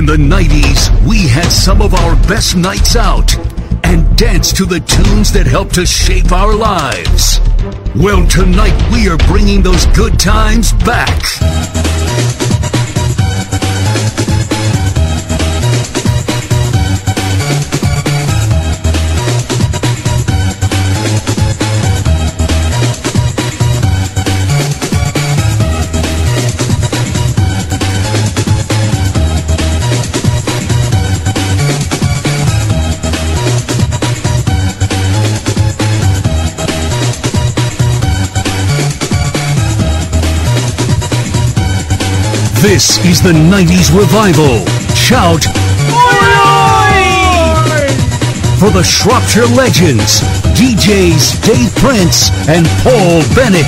In the 90s, we had some of our best nights out and danced to the tunes that helped to shape our lives. Well, tonight we are bringing those good times back. This is the 90s revival. Shout for the Shropshire legends, DJs Dave Prince and Paul Bennett.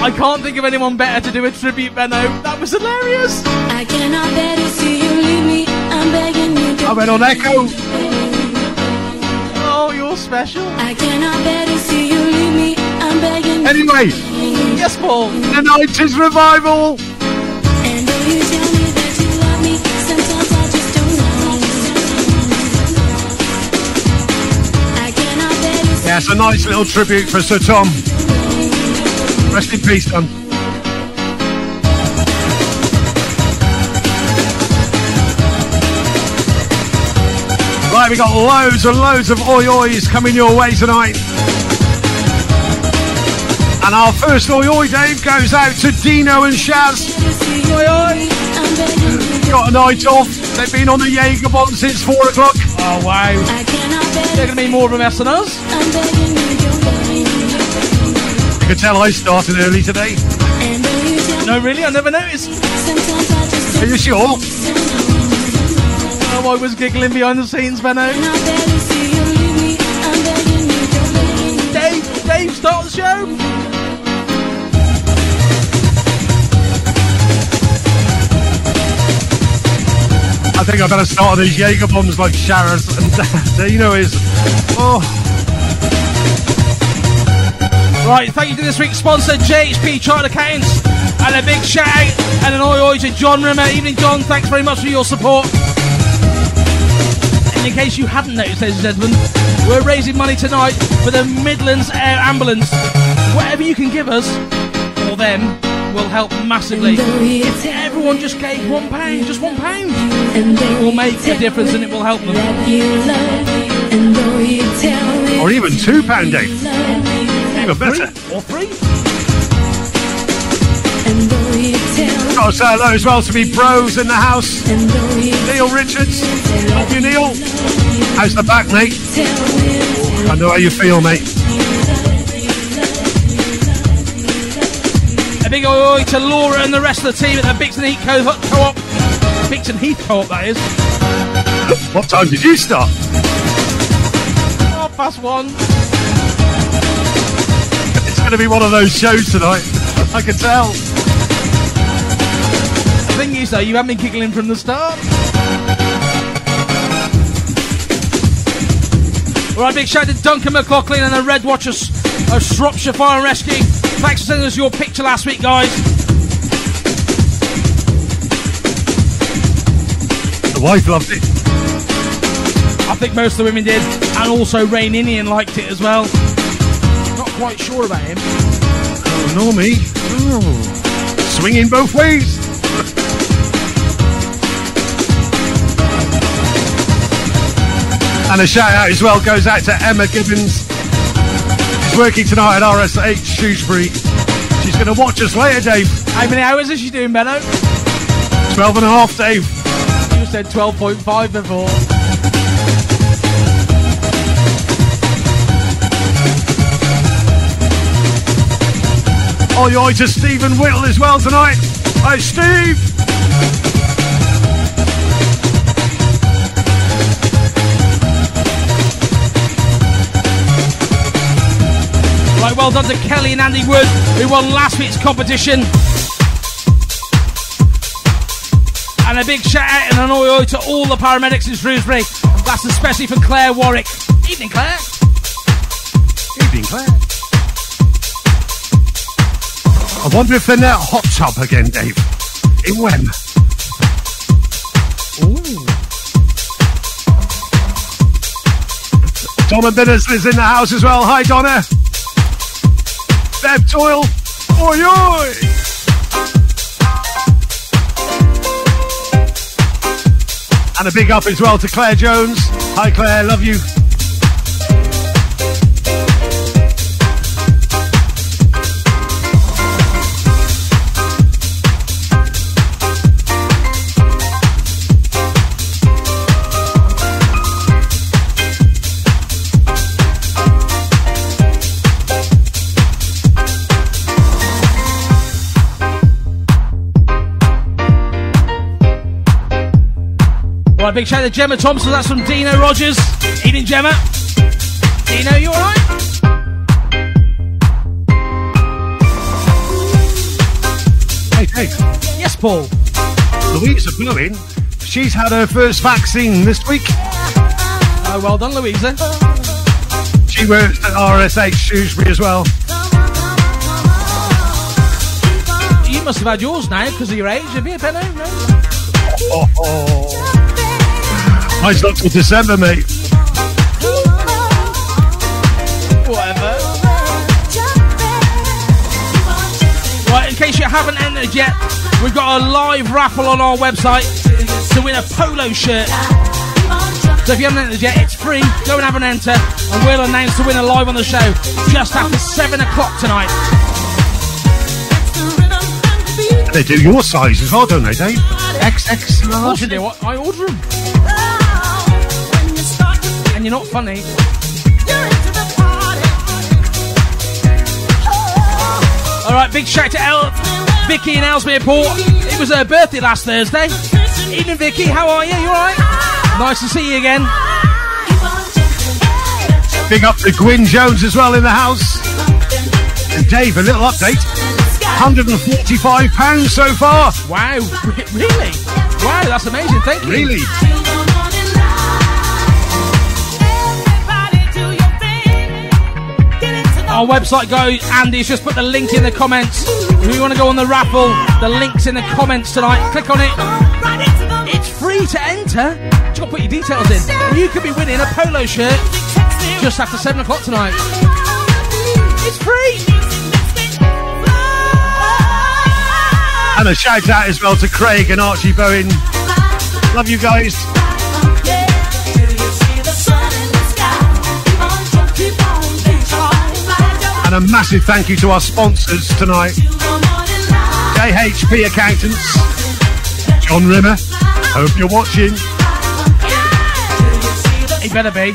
I can't think of anyone better to do a tribute, Benno. That was hilarious. I cannot bear to see you leave me. I'm begging you to I went on Echo. Oh, you're special. I cannot bear to see you leave me. I'm begging you. Anyway, Yes, Paul. the 90s revival. And though you tell me that you love me, sometimes I just don't know. I cannot bear to see Yeah, it's a nice little tribute for Sir Tom. Rest in peace, Tom. Right, we got loads and loads of oi ois coming your way tonight. And our first oi oi, Dave, goes out to Dino and Shaz. Oi, oi. You. Got a night off. They've been on the Jaeger bomb since four o'clock. Oh, wow. I cannot bear They're going to be more of a mess than us. You, don't mind. You can tell I started early today. And though you tell me No, really? I never noticed. sometimes I just Are you sure? Oh, I was giggling behind the scenes, Benno. cannot bear to see you leave me. I'm begging you, don't mind. Dave, Dave, start the show. Think I better start on these Jaeger bombs like Sharaz and uh, you know is oh Right, thank you to this week's sponsor, JHP Chartered Accountants. And a big shout out and an oi oi to John Rimmer. Evening, John. Thanks very much for your support. And in case you hadn't noticed, ladies and gentlemen, we're raising money tonight for the Midlands Air Ambulance. Whatever you can give us, or them, will help massively. If everyone just gave one pound, just one pound, it will make a difference and it will help them. That you love me. And though you tell me or even two pound Dave. Even better. Or three. And though you tell me Got to say hello as well to me bros in the house. And though you Neil Richards. Love you Neil. How's the back, mate? I know how you feel, mate. A big oi oi to Laura and the rest of the team at the Bicton Heath Co- Co-op. Bicton Heath Co-op, that is. What time did you start? Half past one. It's going to be one of those shows tonight. I can tell. The thing is, though, you haven't been giggling from the start. All right, big shout out to Duncan McLaughlin and the Red Watchers of Shropshire Fire and Rescue. Thanks for sending us your picture last week, guys. The wife loved it. I think most of the women did, and also Rain Indian liked it as well. Not quite sure about him. Oh, no, me. Oh. Swinging both ways. and a shout out as well goes out to Emma Gibbons. She's working tonight at RSH Shrewsbury. She's going to watch us later, Dave. How many hours is she doing, Benno? 12 and a half, Dave. Said 12.5 before. Oh, you're to Stephen Whittle as well tonight. Hi, Steve. Right, well done to Kelly and Andy Wood, who won last week's competition. And a big shout out and an oi oi to all the paramedics in Shrewsbury. That's especially for Claire Warwick. Evening, Claire. Evening, Claire. I wonder if they're now hot tub again, Dave. from Wem. Ooh. Donna Binners is in the house as well. Hi, Donna. Bev Doyle. Oi, oi. And a big up as well to Claire Jones. Hi, Claire. Love you. Big shout out to Gemma Thompson. That's from Dino Rogers. Evening, Gemma. Dino, you alright? Hey, hey. Yes, Paul. Louisa Blewin. She's had her first vaccine this week. Oh, well done, Louisa. She works at RSH Shrewsbury as well. You must have had yours now because of your age, have you? No? Oh, oh. Mine's not till December, mate. Whatever. Right, in case you haven't entered yet, we've got a live raffle on our website to win a polo shirt. So if you haven't entered yet, it's free. Go and have an enter, and we'll announce the winner live on the show just after 7 o'clock tonight. They do your size as well, don't they, Dave? XX Of course large. you do. I I order them. You're not funny. All right, big shout to El, Vicky in Ellesmere Port. It was her birthday last Thursday. Evening, Vicky. How are you? You all right? Nice to see you again. Big up to Gwyn Jones as well in the house. And Dave, a little update. £145 so far. Wow, really? Wow, that's amazing. Thank you. Really? Our website guy Andy's just put the link in the comments. If you want to go on the raffle, the link's in the comments tonight. Click on it. It's free to enter. Just got to put your details in. You could be winning a polo shirt just after 7 o'clock tonight. It's free. And a shout out as well to Craig and Archie Bowen. Love you guys. And a massive thank you to our sponsors tonight. JHP Accountants. John Rimmer. Hope you're watching. He better be.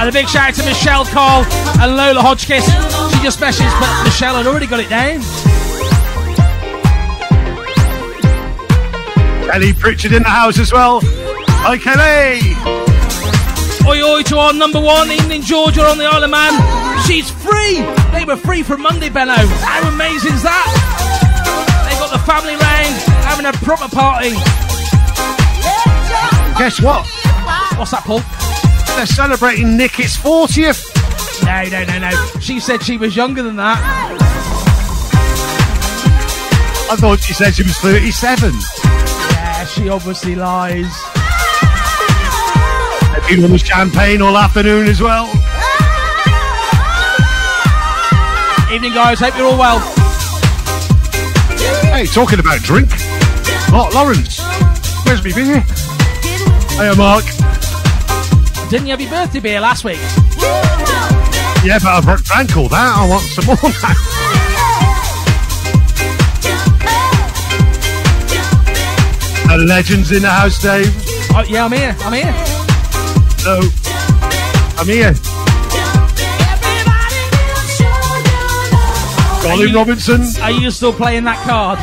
And a big shout out to Michelle Cole and Lola Hodgkiss. She just messaged, but Michelle had already got it down. Ellie Pritchard in the house as well. Hi, Kelly. Oi oi to our number one, Evening Georgia on the Isle of Man. She's free! They were free from Monday, Benno. How amazing is that? They got the family round, having a proper party. Guess what? What's that, Paul? They're celebrating Nicky's 40th. No, no, no, no. She said she was younger than that. I thought she said she was 37. Yeah, she obviously lies. Been on the champagne all afternoon as well. Evening, guys. Hope you're all well. Hey, talking about drink. Mark Lawrence. Where's me beer? Hiya, Mark. Didn't you have your birthday beer last week? Yeah, but I've drank all that. I want some more now. The legends in the house, Dave. Oh, yeah, I'm here. I'm here. So, I'm here. Colin Robinson. Are you still playing that card?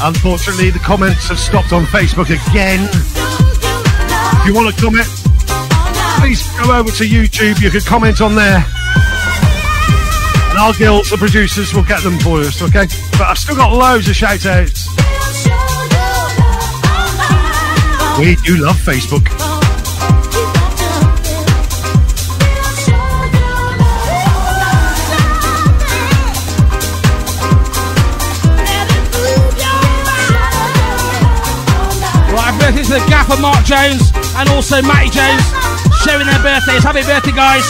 Unfortunately, the comments have stopped on Facebook again. You want to comment, please go over to YouTube. You can comment on there. And our girls, the producers, will get them for us, okay? But I've still got loads of shout outs. We do love Facebook. Right, birthday to the Gaffer Mark Jones and also Matty Jones sharing their birthdays. Happy birthday, guys.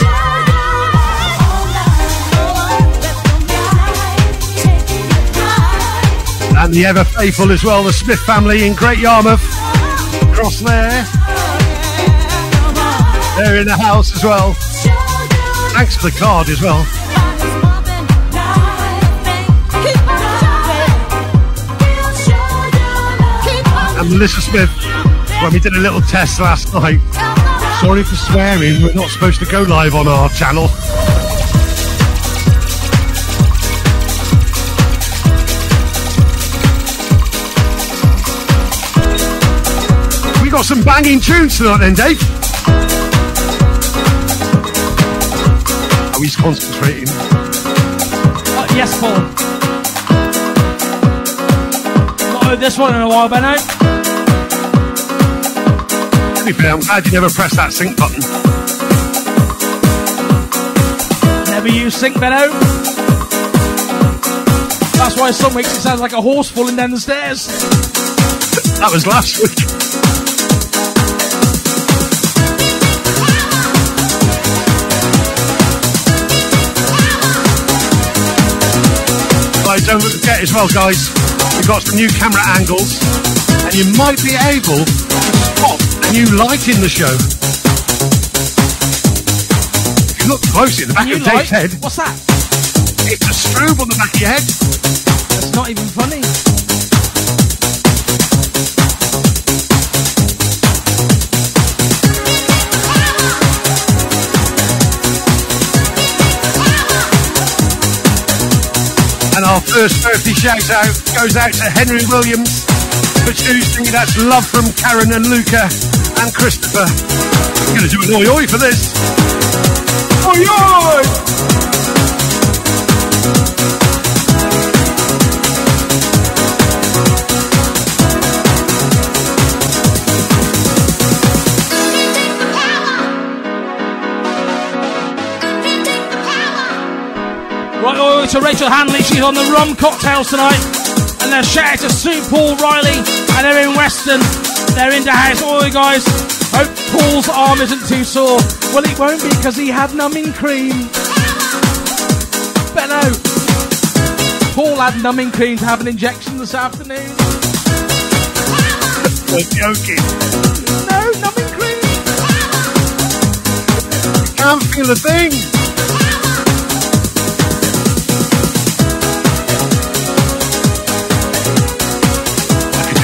And the ever faithful as well, the Smith family in Great Yarmouth. Across there. They're in the house as well. Thanks for the card as well. And Melissa Smith, when we did a little test last night. Sorry for swearing, we're not supposed to go live on our channel. We got some banging tunes tonight then, Dave. Oh, he's concentrating. Uh, yes, Paul. Not heard this one in a while, Benno. Be fair, I'm glad you never pressed that sync button. Never use sync, Benno. That's why some weeks it sounds like a horse falling down the stairs. That was last week. Don't forget as well, guys, we've got some new camera angles, and you might be able to spot a new light in the show. If you look closely at the back New of Dave's head, What's that? it's a strobe on the back of your head. That's not even funny. And our first birthday shout out goes out to Henry Williams for choosing that's love from Karen and Luca and Christopher. I'm going to do an oi oi for this. Oi oi! Right, oh, to Rachel Hanley. She's on the rum cocktails tonight. And they're shout out to Sue Paul Riley. And they're in Weston. They're in the house. Oi, guys. Hope Paul's arm isn't too sore. Well, it won't be because he had numbing cream. Benno. Paul had numbing cream to have an injection this afternoon. Joking. No, numbing cream. Can't feel a thing.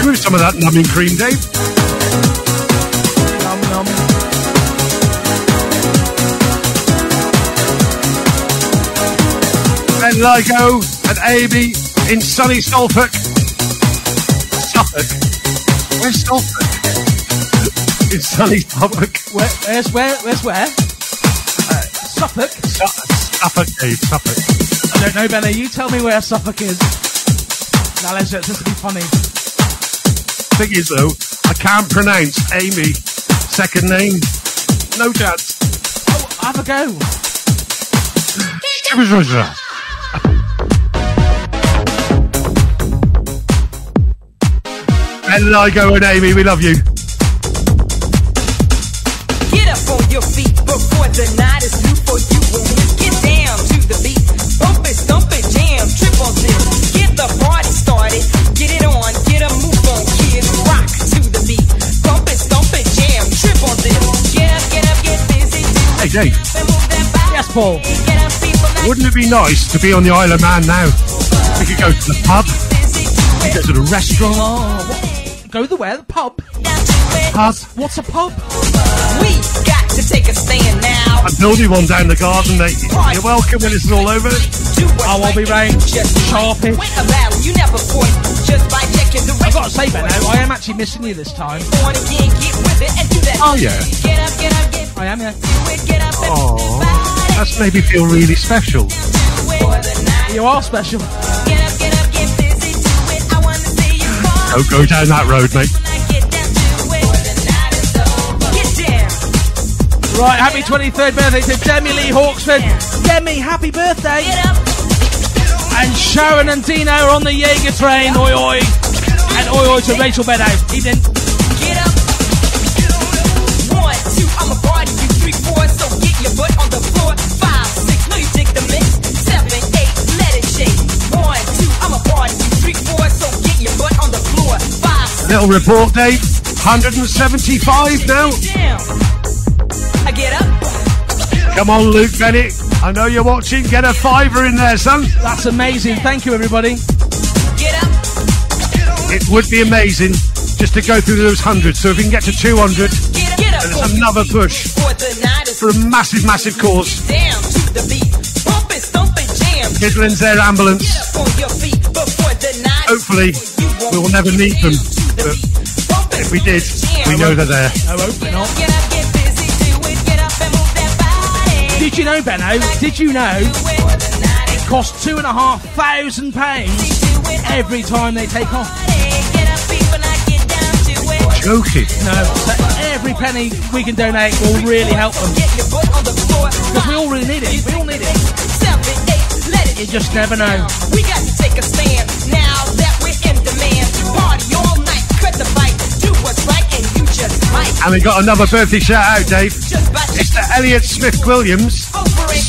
With some of that numbing cream, Dave. Num, num. Ben Ligo and Amy in sunny Suffolk. Suffolk? Where's Suffolk? in sunny Suffolk. Where, where's where? Where's where? Uh, Suffolk. Su- Suffolk, Dave, Suffolk. I don't know, Benno. You tell me where Suffolk is. Now let's just be funny. Thing is, though, I can't pronounce Amy second name. No chance. Oh, have a go. Ben Ligo and Amy, we love you. Get up on your feet before the night is through for you. Do Hey, Dave, and move that body. Yes, Paul. Get up, people like wouldn't it be nice to be on the Isle of Man now? We could go to the pub, we could go to the restaurant, Oh? Go the where? The pub. Pub, What's a pub? We to take a stand now. and building one down the garden, mate. You're welcome when it's all over. Oh, I'll be right. Sharpish. Win a battle, you never. Just by checking the I've got to say, Benno, I am actually missing you this time. on again, get with it and do that. Oh, yeah. Get up, get up, get I am, yeah. do it, get up Oh, move your body. that's made me feel really special. You are special. Get up, get up, get busy, do it. I wanna see you fall. Don't go down that road, mate. Right, happy 23rd birthday to Demi Lee Hawksford. Demi, happy birthday. And Sharon and Dino are on the Jaeger train. Oi, oi. And oi, oi to Rachel Beddow. Evening. One, two, I'm a party, three, four, so get your butt on the floor. Five, six, no, you dig the mix. Seven, eight, let it shake. One, two, I'm a party, three, four, so get your butt on the floor. Five, Little report, Dave. 175 now. Down. I get up, Come on, Luke Bennett. I know you're watching. Get a fiver in there, son. That's amazing. Thank you, everybody. get up, It would be amazing just to go through those hundreds. So if we can get to 200, get up, get up. there's another push For the night is for a massive, massive cause. down to the beat. Bump it, stomp it, jam. Midlands Air Ambulance. Get up on your feet before the night. Hopefully, we will never need them. But if we did, we know they're there. Oh, hopefully not. Did you know, Benno? Did you know it for the night is cost two and a half thousand pounds every time they take off? Get up, people, I get down to it. Joking. No, so every penny we can donate will really help them Get your butt on the floor. because we all really need it. We all need it. Seven, eight, You just never know. We got to take a stand now that we're in demand. Party all night, cut the fight, do what's right, and you just might. And we got another birthday shout out, Dave. Just by It's to Elliot Smith Williams.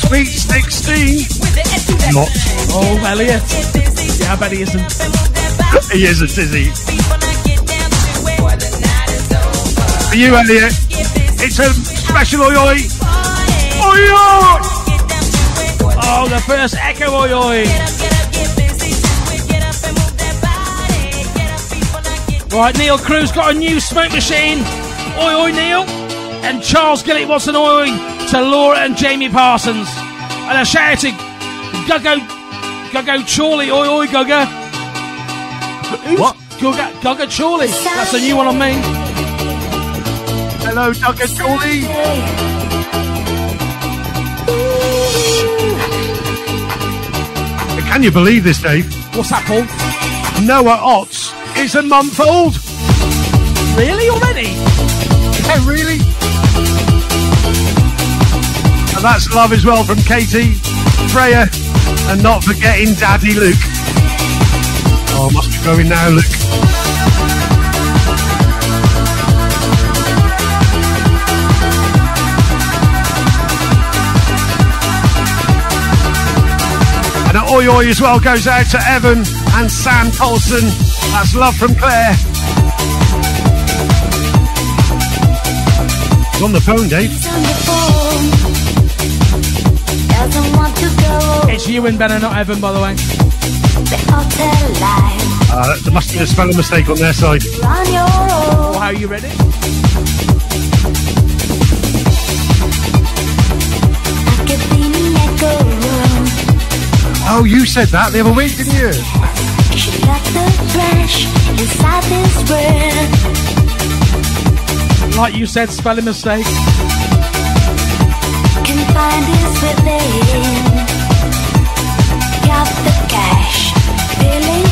Sweet 16. With it and do that Not. Oh, Elliot. Yeah, I bet he isn't. and move that body. He isn't, is he? People, I get down to it. For the night is over. For you, Elliot, it's a special oi oi. Oi oi! Get down to it. For the Oh, the first echo, oi, oi. Get up, get up, get busy, do it. Get up and move that body. Get up, people, I get Right, Neil Cruz got a new smoke machine. Oi, oi, Neil. And Charles Gillett wants an oi to Laura and Jamie Parsons. And a shout out to Guggo, Guggo Chorley. Oi, oi, Gugga. Who's What? Gugga, Gugga Chorley. That's a new one on me. Hello, and Julie. Can you believe this, Dave? What's that, Paul? Noah Otts is a month old. Really? Already? Yeah, really? That's love as well from Katie, Freya, and not forgetting Daddy Luke. Oh, must be going now, Luke. And an oi oi as well goes out to Evan and Sam Colson. That's love from Claire. He's on the phone, Dave. It's you and Ben and not Evan, by the way. the hotel life. Uh, there must be a spelling mistake on their side. On. Well, how are you ready? I could be the echo room. Oh, you said that the other week, didn't you? She got the trash inside this world. Like you said, spelling mistake.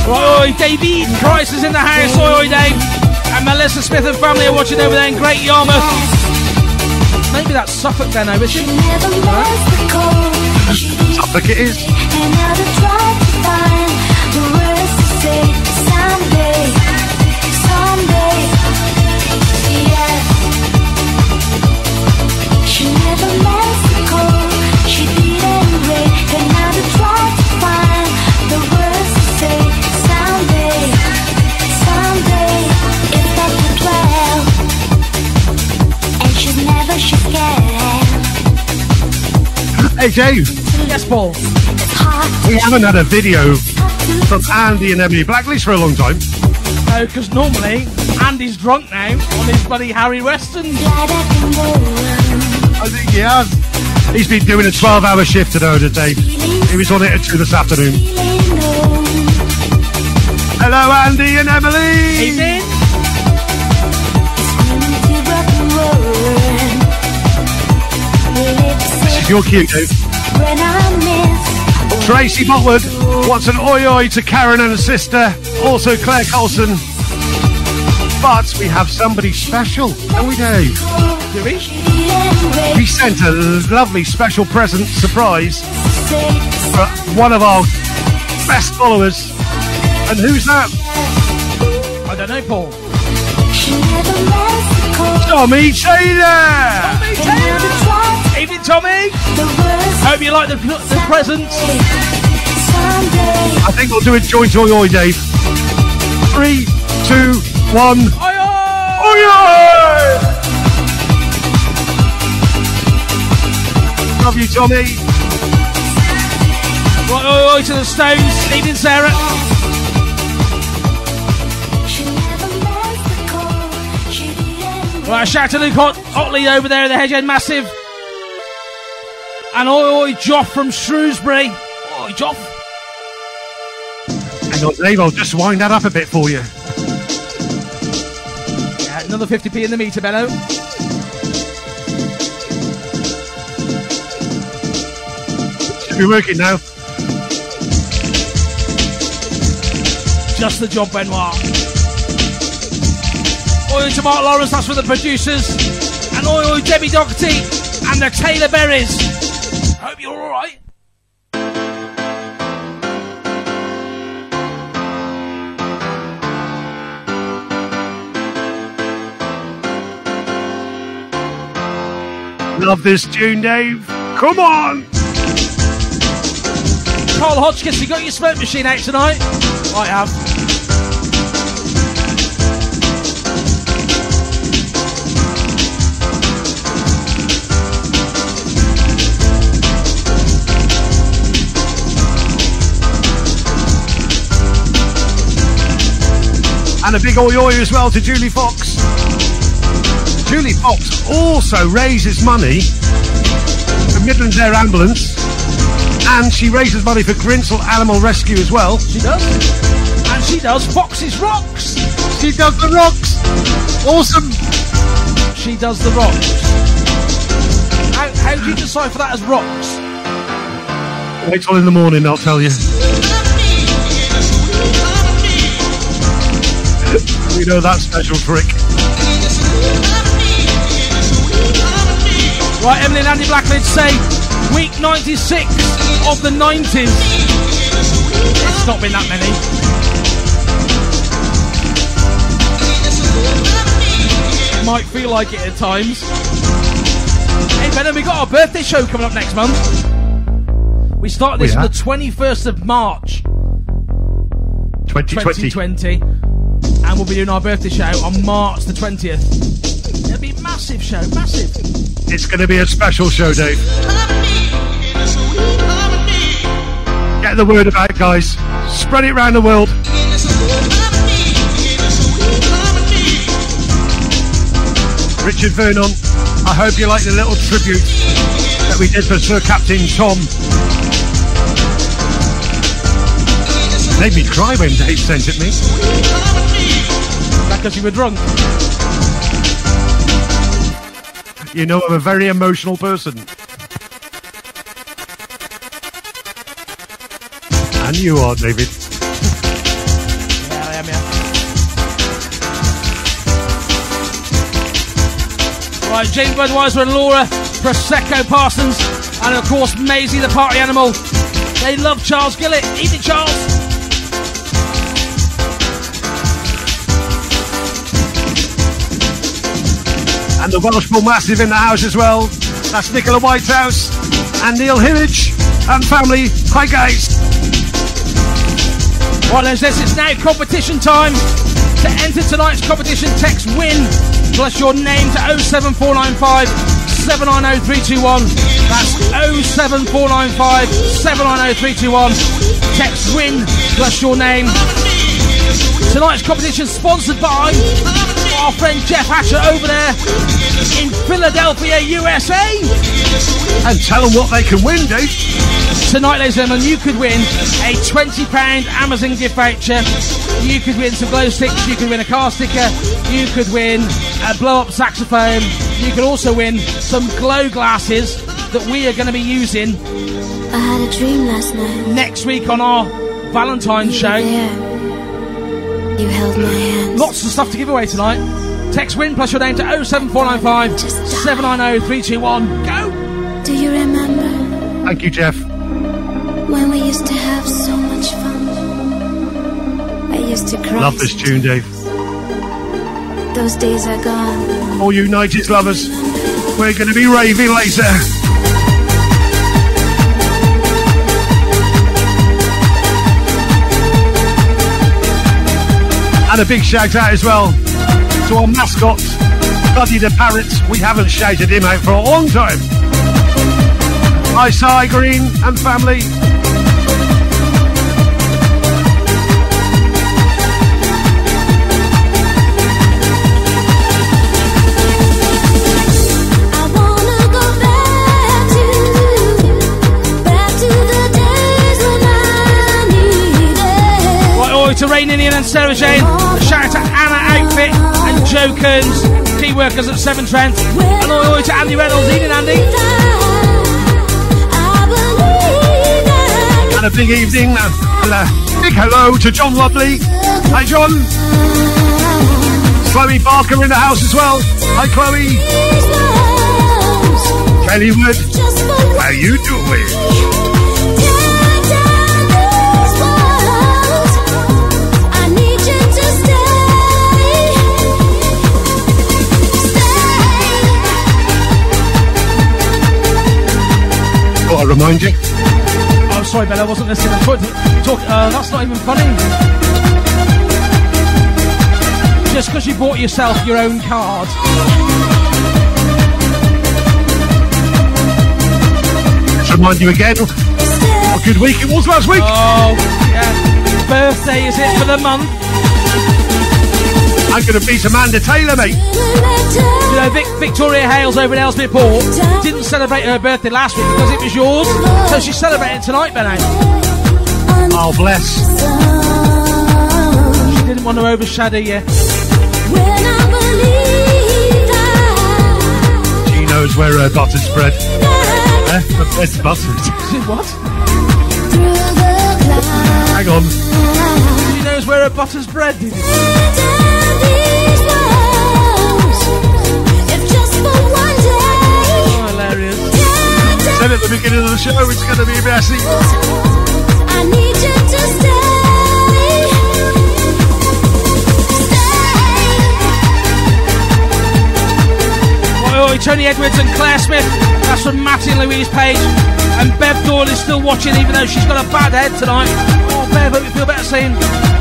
Oi, oi, Davey Price is in the house. Oi, oi, Dave. And Melissa Smith and family are watching over there in Great Yarmouth. Maybe that's Suffolk then, over She it? never lost the cold. She Suffolk it is. Hey, Dave, Yes, Paul. We haven't had a video from Andy and Emily Blackledge for a long time. No, because normally Andy's drunk now on his bloody Harry Weston. I can go. I think he has. He's been doing a 12 hour shift today, Dave. He was on it at 2 this afternoon. Hello, Andy and Emily. Evening. Screaming roll. Lips This is your cue, Dave. when I miss Tracy Botwood wants an oi oi to Karen and her sister, also Claire Colson. But we have somebody special, don't we, Dave? Do we? We sent a lovely special present surprise for one of our best followers. And who's that? I don't know, Paul. Tommy Taylor! Evening, Tommy. Hope you like the, the presents. I think we'll do a joint oi oi, Dave. Three, two, one. Oi, oi! Oi oi! Love you, Tommy. Right, oi, oi to the Stones. Evening, Sarah. Right, shout to Luke Otley over there at the hedge Hedgehead Massive. And oi, oi, Joff from Shrewsbury. Oi, Joff. Hang on, Dave, I'll just wind that up a bit for you. Yeah, another 50p in the meter, Benno. Should be working now. Just the job, Benoit. Oi to Mark Lawrence, that's for the producers. And oi oi Debbie Doherty and the Taylor Berries. Hope you're alright. Love this tune, Dave. Come on! Carl Hodgkins, you got your smoke machine out tonight? I have. And a big oi oi as well to Julie Fox. Julie Fox also raises money for Midlands Air Ambulance and she raises money for Grinshill Animal Rescue as well. She does. And she does Fox's Rocks. She does the rocks. Awesome. She does the rocks. How, how do you decipher that as rocks? Wait till in the morning, I'll tell you. We know that special trick. Right, Emily and Andy Blackledge say week 96 of the 90s. It's not been that many. Might feel like it at times. Hey, Ben, we got our birthday show coming up next month. We started this We on the 21st of March 2020. 2020, and we'll be doing our birthday show on March the 20th. It'll be a massive show, massive. It's going to be a special show, Dave. Get the word about, guys. Spread it around the world. Richard Vernon, I hope you like the little tribute that we did for Sir Captain Tom. Made me cry when Dave sent it me. That because you were drunk. You know I'm a very emotional person. And you are, David. Yeah, I am, yeah. Right, James Budweiser and Laura, Prosecco Parsons, and of course Maisie the party animal. They love Charles Gillett. Eat it, Charles. And the Welsh Bull Massive in the house as well. That's Nicola Whitehouse and Neil Hillage and family. Hi, guys. Right, then, this it's now competition time. To enter tonight's competition, text WIN plus your name to 07495 790321. That's 07495 790321. Text WIN plus your name. Tonight's competition sponsored by our friend Jeff Hatcher over there in Philadelphia, USA. And tell them what they can win, Dave. Tonight, ladies and gentlemen, you could win a £20 Amazon gift voucher. You could win some glow sticks. You could win a car sticker. You could win a blow up saxophone. You could also win some glow glasses that we are going to be using I had a dream last night. next week on our Valentine's show. There. You held my hand. Lots of stuff to give away tonight. Text win plus your name to 07495 790 321. Go! Do you remember Thank you, Jeff. when we used to have so much fun? I used to cry. Love this tune, Dave. Those days are gone. All you 90s lovers, we're going to be raving later. And a big shout out as well to our mascot, Buddy the Parrot. We haven't shouted him out for a long time. Hi, Cy Green and family. To Rain Indian and Sarah Jane. A shout out to Anna Outfit and Joe Kearns, key workers at Severn Trent. And oi, oi to Andy Reynolds. Evening, Andy. And a big evening. And a big hello to John Lovely. Hi, John. Chloe Barker in the house as well. Hi, Chloe. Kelly Wood. How you doing? Remind you. Oh, sorry, Ben, I wasn't listening. I tried to talk. Uh, that's not even funny. Just because you bought yourself your own card. Let's remind you again what a good week it was last week. Oh, yeah. Birthday, is it, for the month? I'm going to beat Amanda Taylor, mate. You know, Vic, Victoria Hales over in Ellesmere Port didn't celebrate her birthday last week because it was yours. So she's celebrating tonight, Benno. Oh, bless. She didn't want to overshadow you. When I believed I She knows where her butter's spread. Eh? The bread's buttered. what? through the clouds. Hang on. She knows where her butter's bread. Did you? Down these walls. If just for one day. Oh, hilarious. Down, Said at the beginning of the show it's going to be messy. I need you to stay. Oi, oi, Tony Edwards and Claire Smith. That's from Matty and Louise Page. And Bev Doyle is still watching, even though she's got a bad head tonight. Oh, Bev, hope you feel better soon.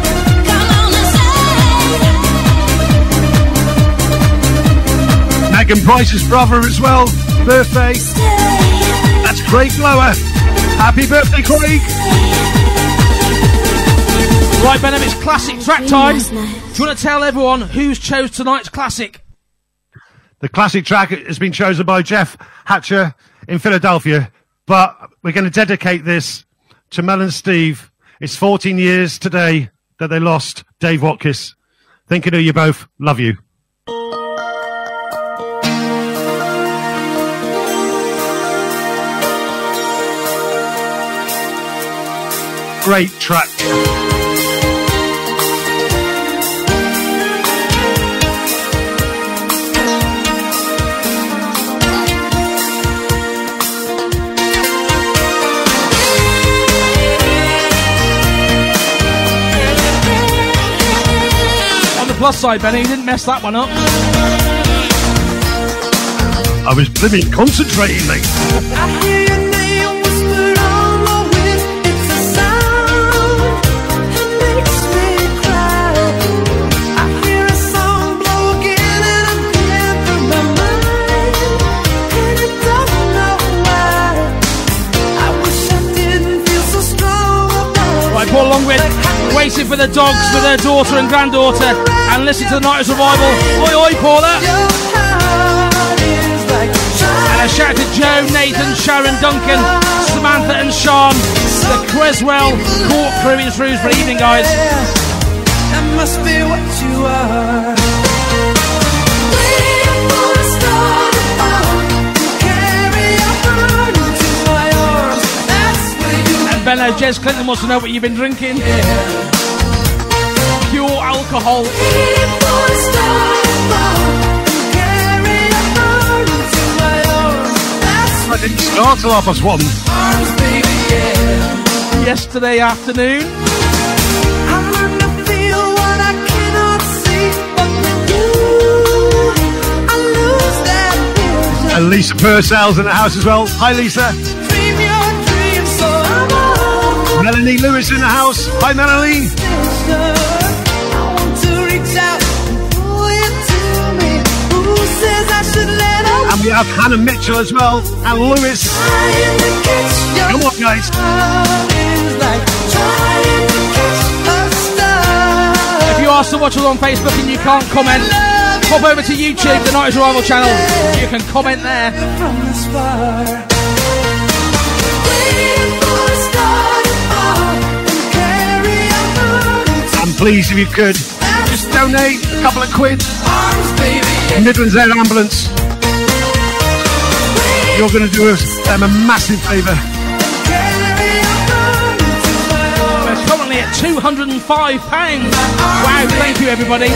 Megan Price's brother as well. Birthday. Stay. That's Craig Lower. Happy birthday, Craig. Right, Benham, it's classic track time. Do you want to tell everyone who's chose tonight's classic? The classic track has been chosen by Jeff Hatcher in Philadelphia, but we're going to dedicate this to Mel and Steve. It's 14 years today that they lost Dave Watkis. Thinking of you both. Love you. Great track. On the plus side, Benny, you didn't mess that one up. I was blimmin' concentrating, mate. Paul Longwin, waiting for the dogs with her daughter and granddaughter, and listen to the Night's Revival. Oi, oi, Paula! And a shout to Joe, Nathan, Sharon, Duncan, Samantha, and Sean, the Creswell Court crew in Shrewsbury. Evening, guys. That must be what you are. Benno, Jez Clinton wants to know what you've been drinking. Pure alcohol. I didn't start till half past one. Yesterday afternoon. And Lisa Purcell's in the house as well. Hi, Lisa. Melanie Lewis in the house. Hi, Melanie. And we have Hannah Mitchell as well. And Lewis. Come on, guys. If you are still watching on Facebook and you can't comment, pop over to YouTube, the 90's Revival channel. You can comment there. Please, if you could, just donate a couple of quid. Midlands Air Ambulance. You're going to do us them a massive favour. We're currently at £205. Wow, thank you everybody.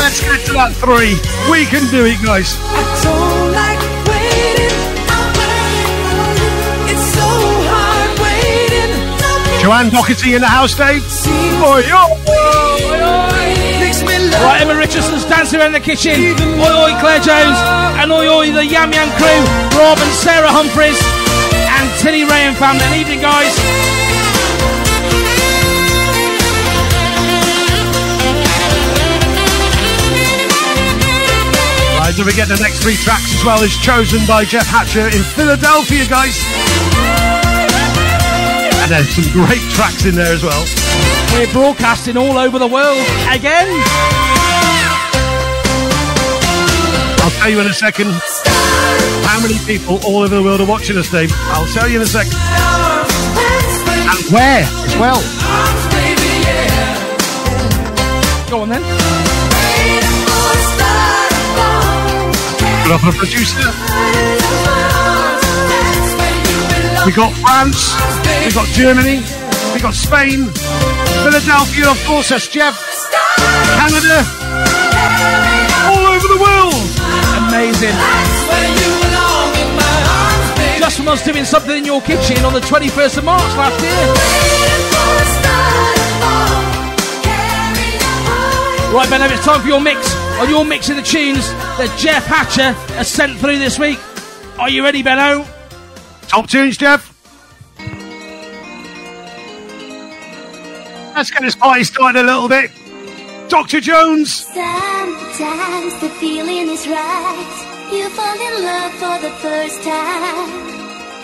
Let's get to that three. We can do it, guys. Joanne Doherty in the house, Dave. Oi, oh, oh, yo. Oh. Right, Emma Richardson's dancing around the kitchen. Oi, oi, Claire Jones. And oi, oi, the Yam Yam crew. Rob and Sarah Humphries. And Tilly Ray and family. Good evening, guys. Right, don't forget the next three tracks as well is chosen by Jeff Hatcher in Philadelphia, guys. And there's some great tracks in there as well. We're broadcasting all over the world again. I'll tell you in a second how many people all over the world are watching us, Dave. I'll tell you in a second. And where as well. Go on then. Put up a producer. We got France. We got Germany. We got Spain. Philadelphia, of course, that's Jeff. Canada. All over the world. Amazing. Just from us doing something in your kitchen on the 21st of March last year. Right, Ben, it's time for your mix. Oh, on your mix of the tunes that Jeff Hatcher has sent through this week. Are you ready, Benno? Top tunes, Jeff. Let's get this party started a little bit. Dr. Jones. Sometimes the feeling is right. You fall in love for the first time.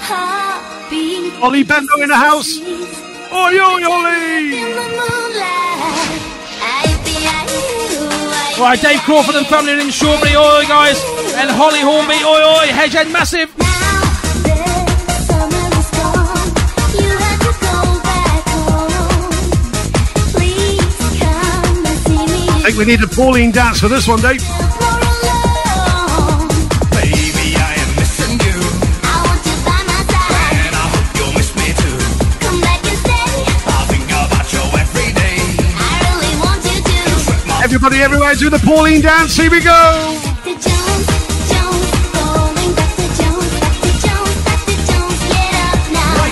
Heartbeat. Ollie Bendo in the house. Oi, oi, Ollie. In the moonlight. I be I, I, Right, Dave Crawford and family in Shawbury, oi, guys. And Holly Hornby, oi, oi, Hedgehead Massive. Think we need a Pauline dance for this one, Dave. for alone. Baby, I am missing you, I want you by my side. and I hope you'll miss me too. Come back and stay. I think about you every day. I really want you to. My Everybody, everywhere, do the Pauline dance. Here we go.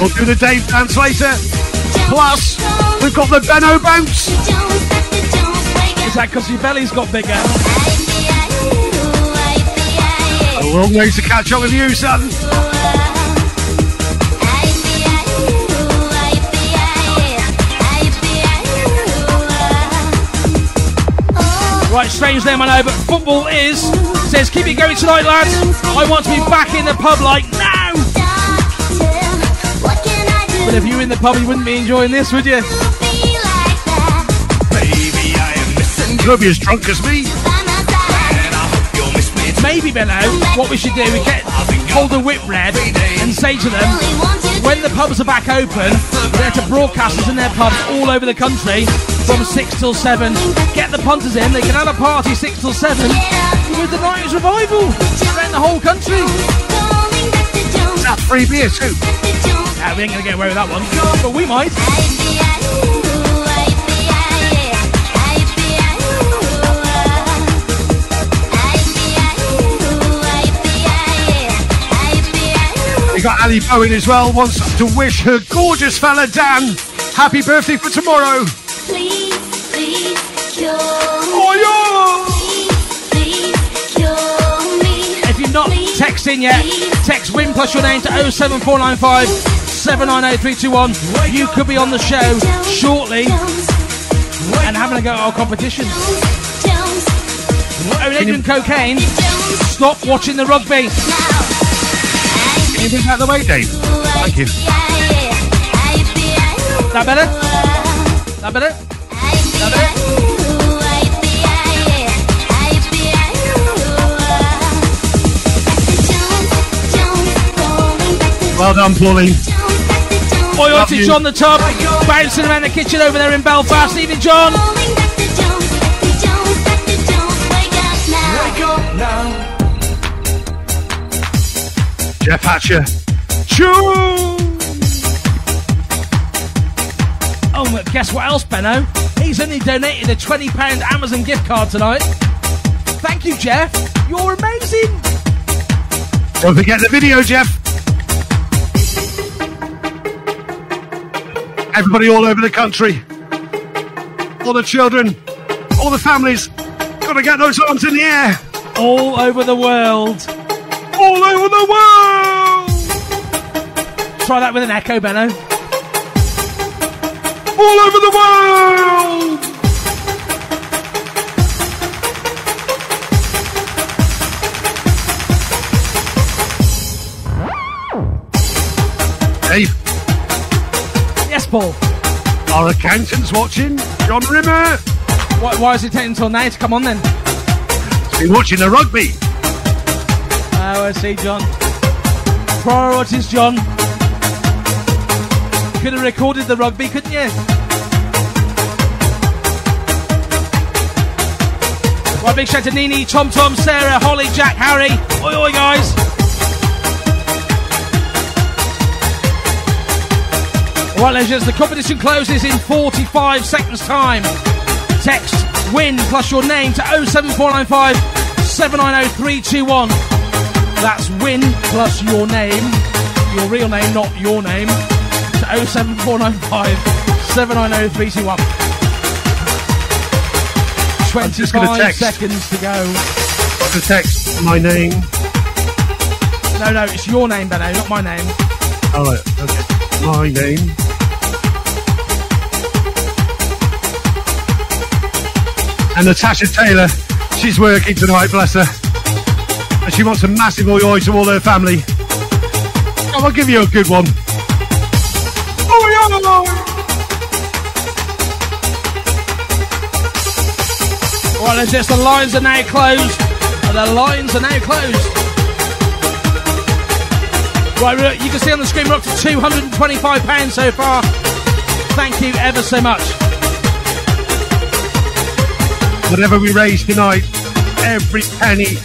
We'll do the Dave dance later. Plus, we've got the Benno bounce. Is that because your belly's got bigger? I be I, ooh, I be I, A long way to catch up with you, son. ooh, I be I, ooh, I be I, I be I, ooh. Right, strange name I know, but football is. Says, keep it going tonight, lads. I want to be back in the pub like now. Doctor, what can I do But if you were in the pub, you wouldn't be enjoying this, would you? You, You'll be as drunk as me. By my side. and I hope you'll miss me too. Maybe, Benno, what we should do, we get hold a whip red and say to them, Only want you to when the pubs are back open, they're to broadcasters in their pubs all over the country from 6 till 7. Get the punters in, they can have a party 6 till 7 get up now. with the 90's Revival around the whole country. Calling Dr. Jones. It's a free beer too. Ah, we ain't gonna get away with that one, but we might. We got Ali Bowen as well. Wants to wish her gorgeous fella Dan happy birthday for tomorrow. Please, please, cure Oh yeah! Please, cure me. If you've not texted in yet, text win plus your name to 07495 790321. You could be on the show shortly and having a go at our competition. Oh, and Adrian Cocaine, stop watching the rugby. Move out of the way, Dave? Thank you. That better? That better? That better? Well done, Pauline. Oi, oi to. John the Tub, bouncing around the kitchen over there in Belfast. Evening, John. Jeff Hatcher. Choo! Oh, but guess what else, Benno? He's only donated a £20 Amazon gift card tonight. Thank you, Jeff. You're amazing. Don't forget the video, Jeff. Everybody all over the country. All the children. All the families. Gotta get those arms in the air. All over the world. All over the world. Try that with an echo, Benno. All over the world. Dave, Yes, Paul. our accountant's watching. John Rimmer. Why, why is it taking until now to come on then? Been watching the rugby. I see, John. Priorities, John. Could have recorded the rugby, couldn't you? Right, big shout to Nini, Tom Tom, Sarah, Holly, Jack, Harry. Oi, oi, guys. Right, legends, the competition closes in 45 seconds' time. Text win plus your name to 07495 790321. That's win plus your name, your real name, not your name, to 07495 790321. just gonna 25 text. seconds to go. The text, my name. No, no, it's your name, Benno, not my name. All right, okay. My name. And Natasha Taylor, she's working tonight, bless her. And she wants a massive oi oi to all her family. I'll give you a good one. Right, let's just, the lines are now closed. The lines are now closed. Right, you can see on the screen we're up to £225 so far. Thank you ever so much. Whatever we raise tonight, every penny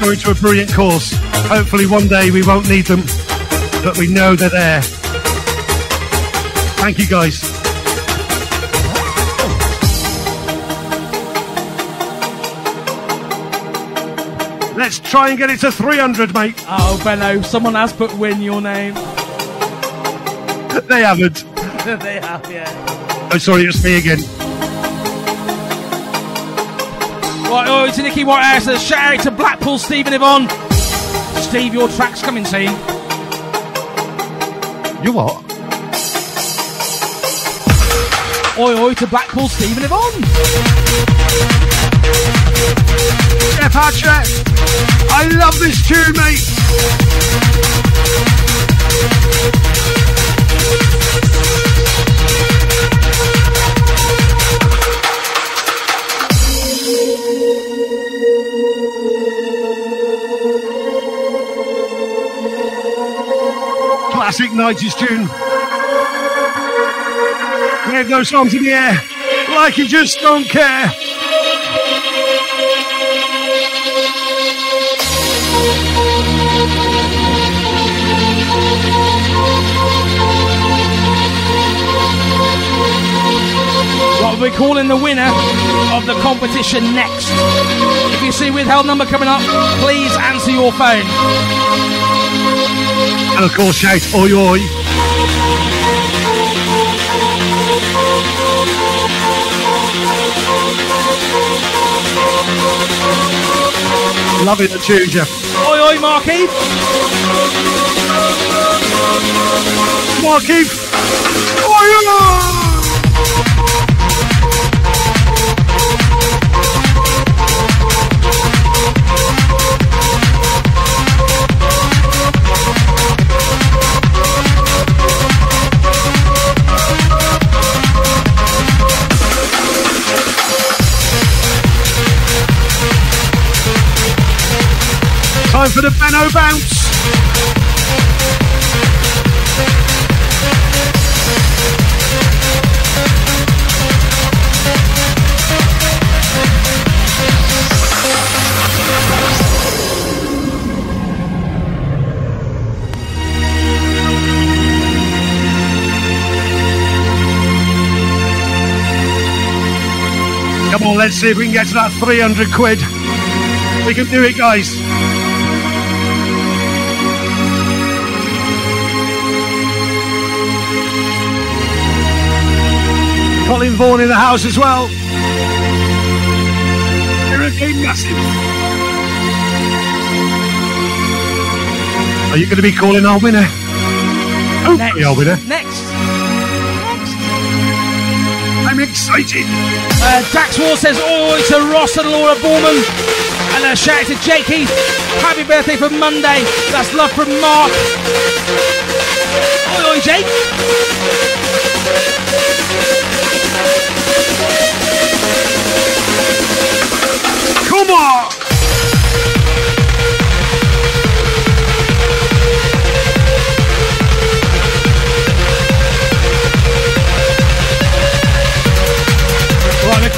going to a brilliant course. Hopefully one day we won't need them, but we know they're there. Thank you guys. Let's try and get it to 300, mate. Oh, Benno, someone has put win your name. They haven't. they have, yeah. Oh, sorry, it's me again. Oh, to Nicky Whitehouse, a shout out to Blackpool, Stephen Yvonne. Steve, your track's coming soon. You what? Oi, oi to Blackpool, Stephen Yvonne. Jeff Hatcher, I love this tune, mate. electric 90s tune. Wave those arms in the air like you just don't care. What we're calling the winner of the competition next. If you see withheld number coming up, please answer your phone. And of course, shout oi oi. Loving the tune, Jeff. Oi, oi, Marky. Keith. Oi, oi! For the bounce. Come on, let's see if we can get to that 300 quid. We can do it, guys. Colin Vaughan in the house as well. Hurricane Massive. Are you going to be calling our winner? Hopefully our winner. Next. I'm excited. Uh, Dax Ward says, oh, to Ross and Laura Borman. And a shout out to Jake Heath. Happy birthday for Monday. That's love from Mark. Oi, oi, Jake.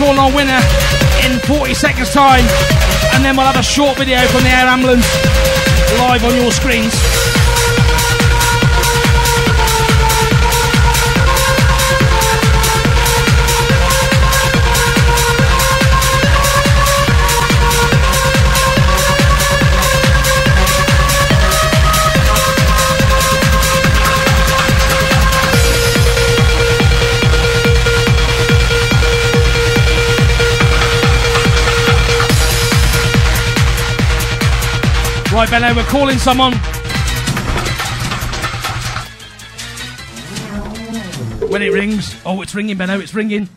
Calling our winner in 40 seconds' time. And then we'll have a short video from the air ambulance live on your screens. Right, Benno, we're calling someone. When it rings. Oh, it's ringing, Benno, it's ringing.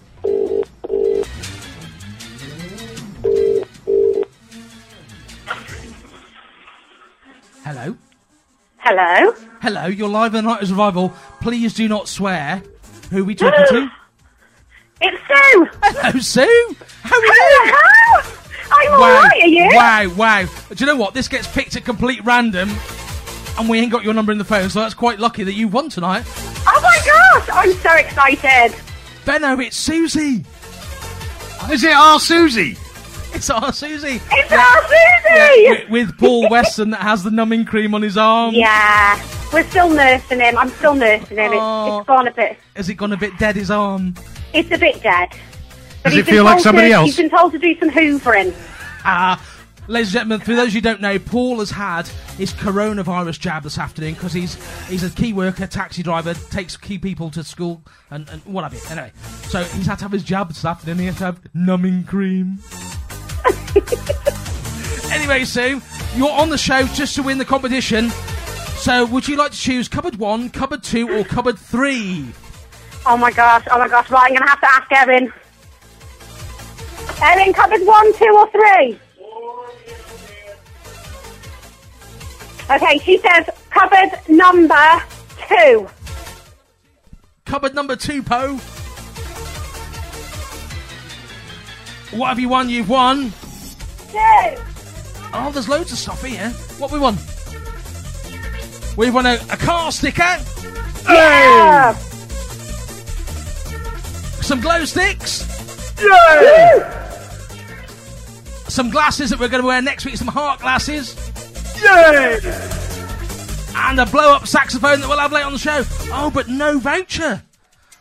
Hello? Hello. Hello, you're live on 90's Revival. Please do not swear. Who are we talking to? It's Sue. Hello, Sue. How are you? Hello. I'm Wow. alright, are you? Wow, wow. Do you know what? This gets picked at complete random, and we ain't got your number in the phone, so that's quite lucky that you won tonight. Oh my gosh, I'm so excited. Benno, it's Susie. Is it our Susie? It's our Susie. It's our Susie. With, with Paul Weston that has the numbing cream on his arm. Yeah, we're still nursing him. I'm still nursing him. Oh. It's, it's gone a bit. Has it gone a bit dead, his arm? It's a bit dead. But Does he's it feel like somebody to, else? He's been told to do some hoovering. Ah. Ladies and gentlemen, for those who don't know, Paul has had his coronavirus jab this afternoon because he's he's a key worker, taxi driver, takes key people to school and, and what have you. Anyway, so he's had to have his jab this afternoon. He has to have numbing cream. anyway, Sue, you're on the show just to win the competition. So, would you like to choose cupboard one, cupboard two, or cupboard three? Oh my gosh, oh my gosh. Right, I'm going to have to ask Erin. Erin, cupboard one, two, or three? Okay, she says cupboard number two. Cupboard number two, Poe. What have you won? You've won. Two. Oh, there's loads of stuff here. What we won? We've won a, a car sticker, Yeah. some glow sticks, Woo. some glasses that we're going to wear next week, some heart glasses, Yay! and a blow up saxophone that we'll have later on the show. Oh, but no voucher.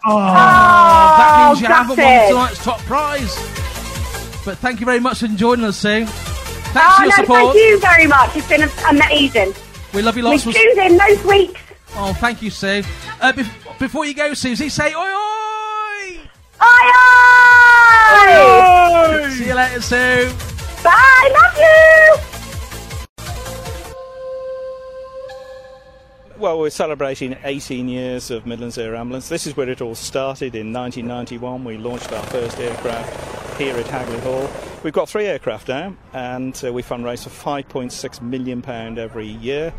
Oh, that means you haven't won tonight's top prize. But thank you very much for joining us, Sue. Thanks Oh, for your no, support. thank you very much. It's been amazing. We love you lots. We'll- tuned in those weeks. Oh, thank you, Sue. Uh, bef- before you go, Susie, say oi oi! oi oi! Aye, aye! See you later, Sue. Bye, love you! Well, we're celebrating 18 years of Midlands Air Ambulance. This is where it all started in 1991. We launched our first aircraft here at Hagley Hall. We've got three aircraft now, and uh, we fundraise for 5.6 million pound every year.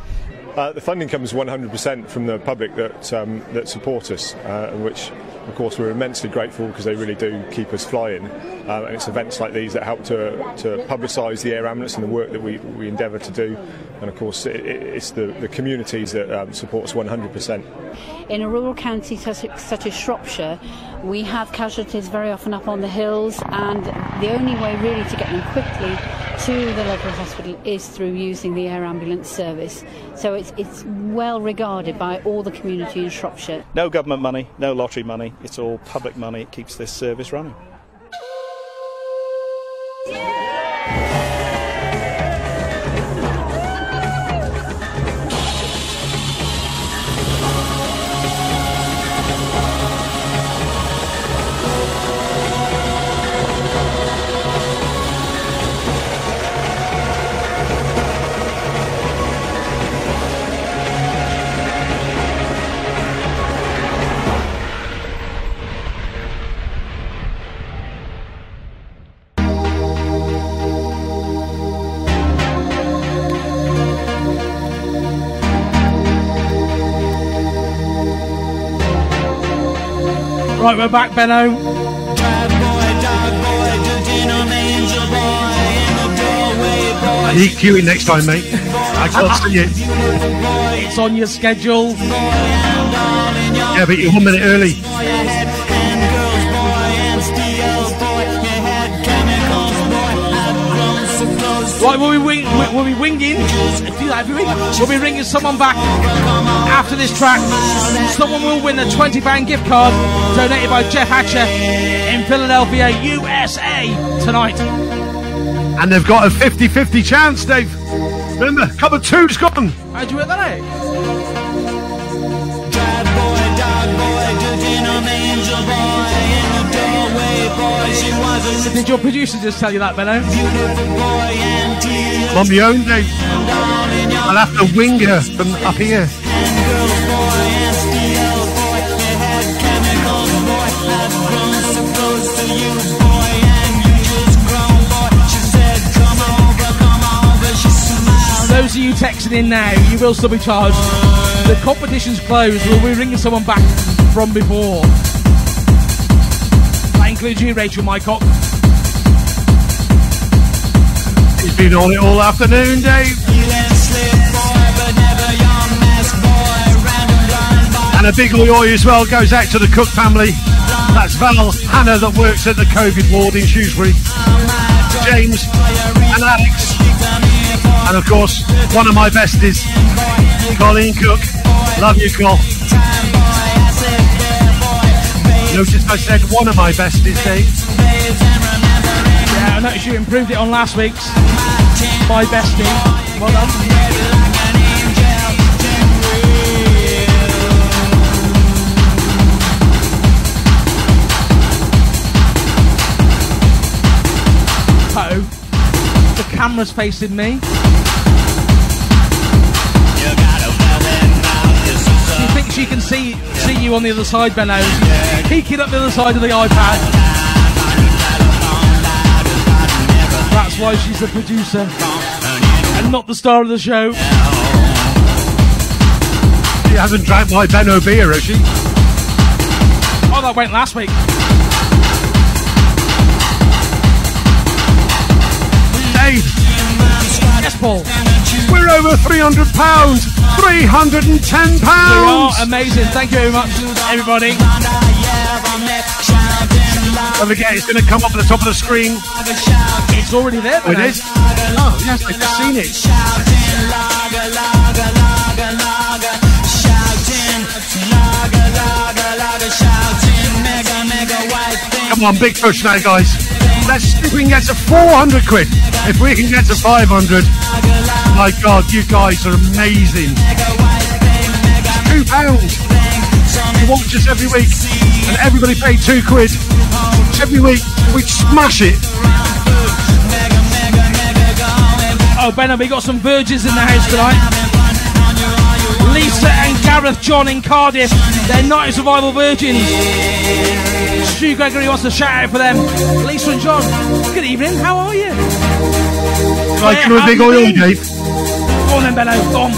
Uh, the funding comes 100% from the public that um, that support us, uh, which, of course, we're immensely grateful because they really do keep us flying. Uh, and it's events like these that help to, to publicise the air ambulance and the work that we, we endeavour to do. And of course, it, it- it's the, the communities that um, support us 100%. In a rural county such, such as Shropshire, we have casualties very often up on the hills, and the only way really to get them quickly to the local hospital is through using the air ambulance service. So it's, it's well regarded by all the community in Shropshire. No government money, no lottery money. It's all public money. It keeps this service running. Right, we're back, Benno. I need queuing next time, mate. I can't see it. It's on your schedule. Yeah, but you're one minute early. Right, were we'll wing, we'll be winging. Do that every week. We'll be ringing someone back after this track. Someone will win a £20 gift card donated by Jeff Hatcher in Philadelphia, USA tonight. And they've got a 50 50 chance, Dave. Remember, cover two's gone. How'd you work that out? Did your producer just tell you that, Benno? On my own, Dave. I'll have to wing her from up here. Those of you texting in now, you will still be charged. The competition's closed. We'll be ringing someone back from before. Includes you, Rachel Mycock. He's been on it all afternoon, Dave. And a big oi as well goes out to the Cook family. That's Val Hannah that works at the COVID ward in Shrewsbury. James and Alex. And of course, one of my besties, Colleen Cook. Love you, Col. Notice I said one of my besties, Dave. Yeah, I noticed you improved it on last week's. My bestie. Well done. The camera's facing me. She thinks she can see you on the other side, Benno. She's peeking up the other side of the iPad. That's why she's the producer and not the star of the show. She hasn't drank my Benno beer, has she? Oh, that went last week. Dave, Yes, Paul. We're over 300 pounds. 310 We are pounds. amazing. Thank you very much, everybody. Don't forget, it's going to come up at the top of the screen. It's already there. Oh, it is? Oh, yes, I've seen it. Come on, big push now, guys. Let's see if we can get to 400 quid. If we can get to 500, my God, you guys are amazing. Two pounds. You watch us every week, and everybody paid two quid. Every week, we smash it. Oh, Benno, we got some virgins in the house tonight. Lisa and Gareth John in Cardiff. They're 90's Revival virgins. Stu Gregory wants to shout out for them. Lisa and John, good evening. How are you? Like you a big oil. Dave. Benno. Go on.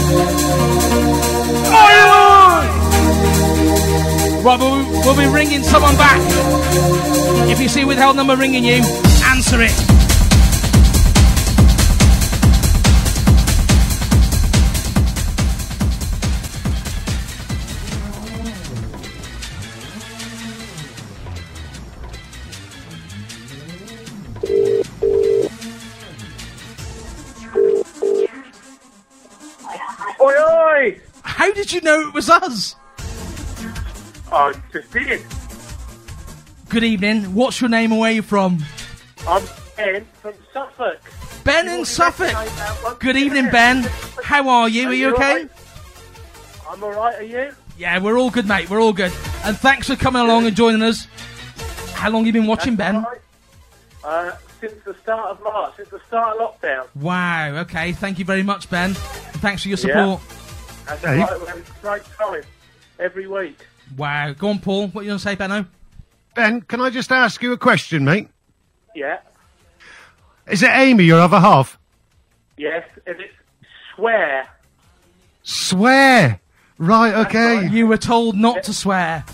Right, we'll, we'll be ringing someone back. If you see withheld number ringing you, answer it. Did you know it was us? I just did. Good evening. What's your name? and Where are you from? I'm Ben from Suffolk. Ben in Suffolk. Good evening, Ben. How are you? Are you okay? I'm alright, are you? Yeah, we're all good, mate. We're all good. And thanks for coming along and joining us. How long have you been watching, Ben? Alright. Uh, since the start of March, since the start of lockdown. Wow. Okay. Thank you very much, Ben. Thanks for your Yeah. Support. That's Hey. right, we're having a great time every week. Wow. Go on, Paul. What you going to say, Benno? Ben, can I just ask you a question, mate? Yeah. Is it Amy, your other half? Yes, and it's swear. Swear. Right, okay. You were told not to swear.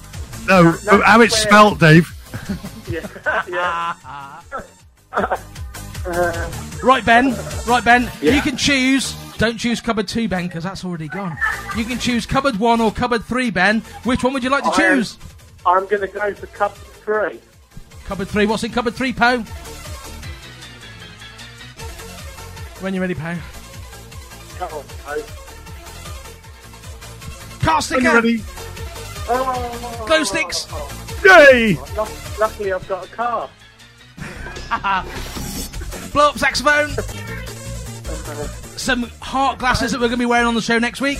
No, no, how it's swear. spelt, Dave. Yeah. yeah. Uh, right, Ben. Right, Ben. Yeah. You can choose. Don't choose cupboard two, Ben, because that's already gone. You can choose cupboard one or cupboard three, Ben. Which one would you like to I am- choose? I'm going to go for cupboard three. Cupboard three. What's in cupboard three, Poe? When you're ready, Poe. Come on, Poe. Car Are sticker. you ready? Oh, Glow sticks. Yay! Luckily, I've got a car. Blow up saxophone. Some heart glasses that we're going to be wearing on the show next week.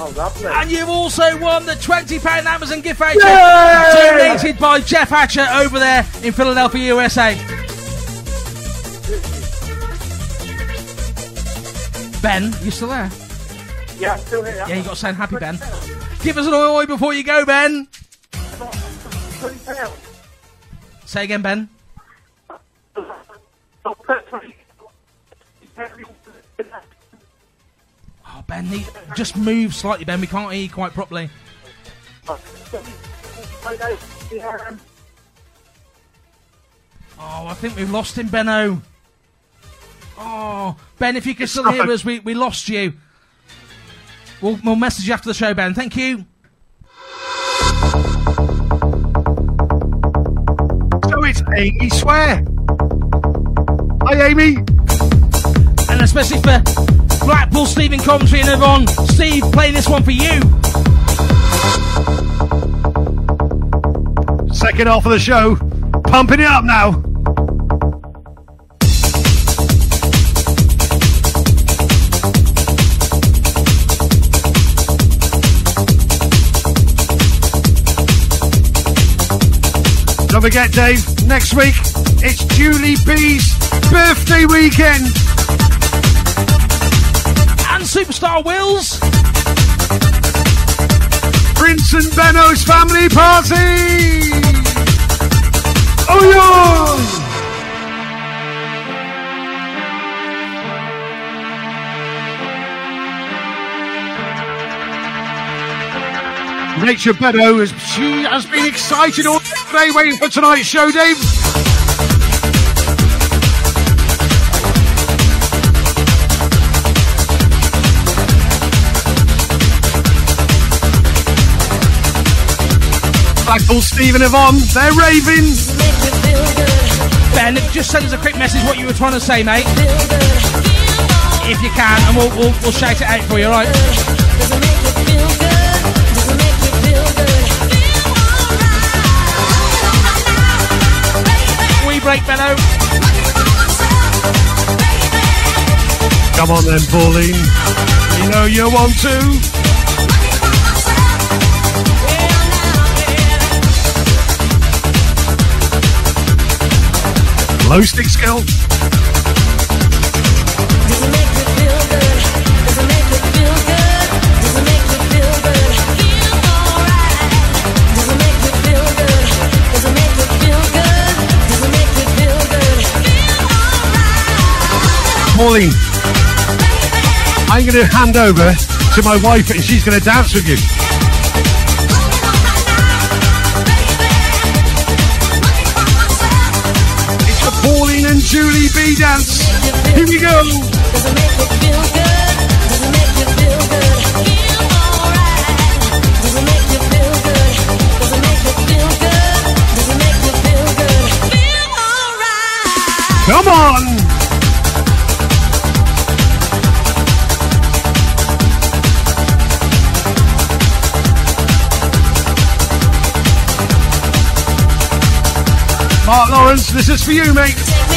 Oh, lovely. And you've also won the £20 Amazon gift voucher donated by Jeff Hatcher over there in Philadelphia, USA. Ben, you still there? yeah, I'm still here. Yeah, you got to sound happy, Ben. Give us an oi oi before you go, Ben. Say again, Ben. Ben, need, just move slightly, Ben. We can't hear you quite properly. Oh, I think we've lost him, Benno. Oh, Ben, if you can still hear us, we, we lost you. We'll, we'll message you after the show, Ben. Thank you. So it's Amy Swear. Hi, Amy. And especially for Blackpool, Stephen Coventry and Yvonne. Steve, playing this one for you. Second half of the show. Pumping it up now. Don't forget, Dave, next week it's Julie B's birthday weekend. Superstar Wills. Prince and Benno's family party. Oh, yeah. Rachel Beddoe she has been excited all day waiting for tonight's show, Dave. Blackpool, Steve and Yvonne, they're raving. Ben, just send us a quick message what you were trying to say, mate. If you can, and we'll, we'll, we'll shout it out for you, alright? We break, Benno. Come on then, Pauline. You know you want to. Low stick skill. Pauline, I'm going to hand over to my wife and she's going to dance with you. Julie B dance. Here we go. Come on. Mark Lawrence, this is for you, mate.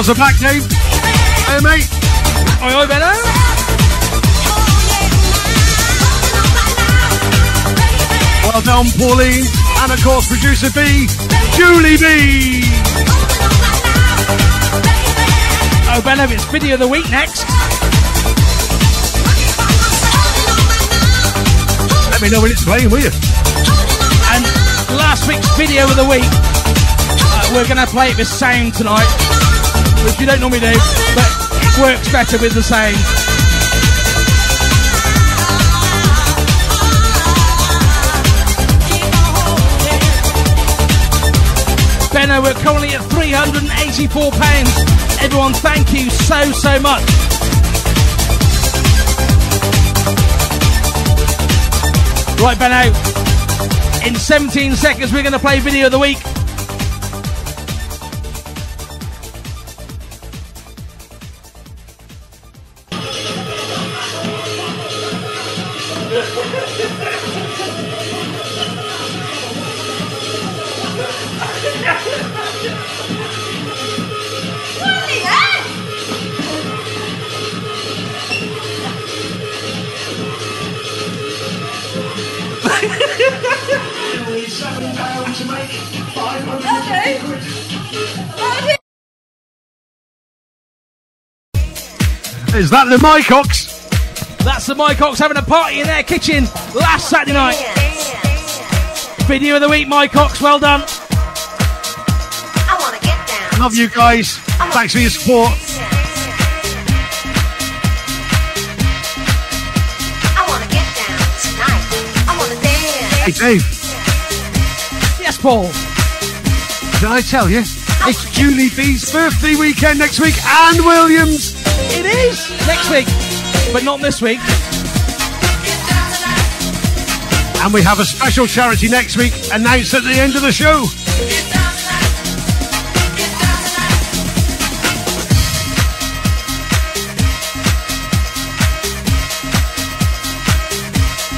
Stars are back, Dave. Hey, mate. Oi, oi, Benno. Well done, Pauline. And of course, producer B, Julie B. Oh, Benno, it's video of the week next. Let me know when it's playing, will you? And last week's video of the week, uh, we're going to play it with sound tonight, which you don't normally do, but it works better with the same. Benno, we're currently at £384. Everyone, thank you so, so much. Right, Benno, in 17 seconds, we're going to play video of the week. Is that the Mycox? That's the Mycox having a party in their kitchen last Saturday night. Video of the week, Mycox. Well done. Love you guys. Thanks for your support. Hey, Dave. Yes, Paul. Did I tell you? It's Julie B's birthday weekend next week and Williams. It is next week, but not this week. And we have a special charity next week announced at the end of the show.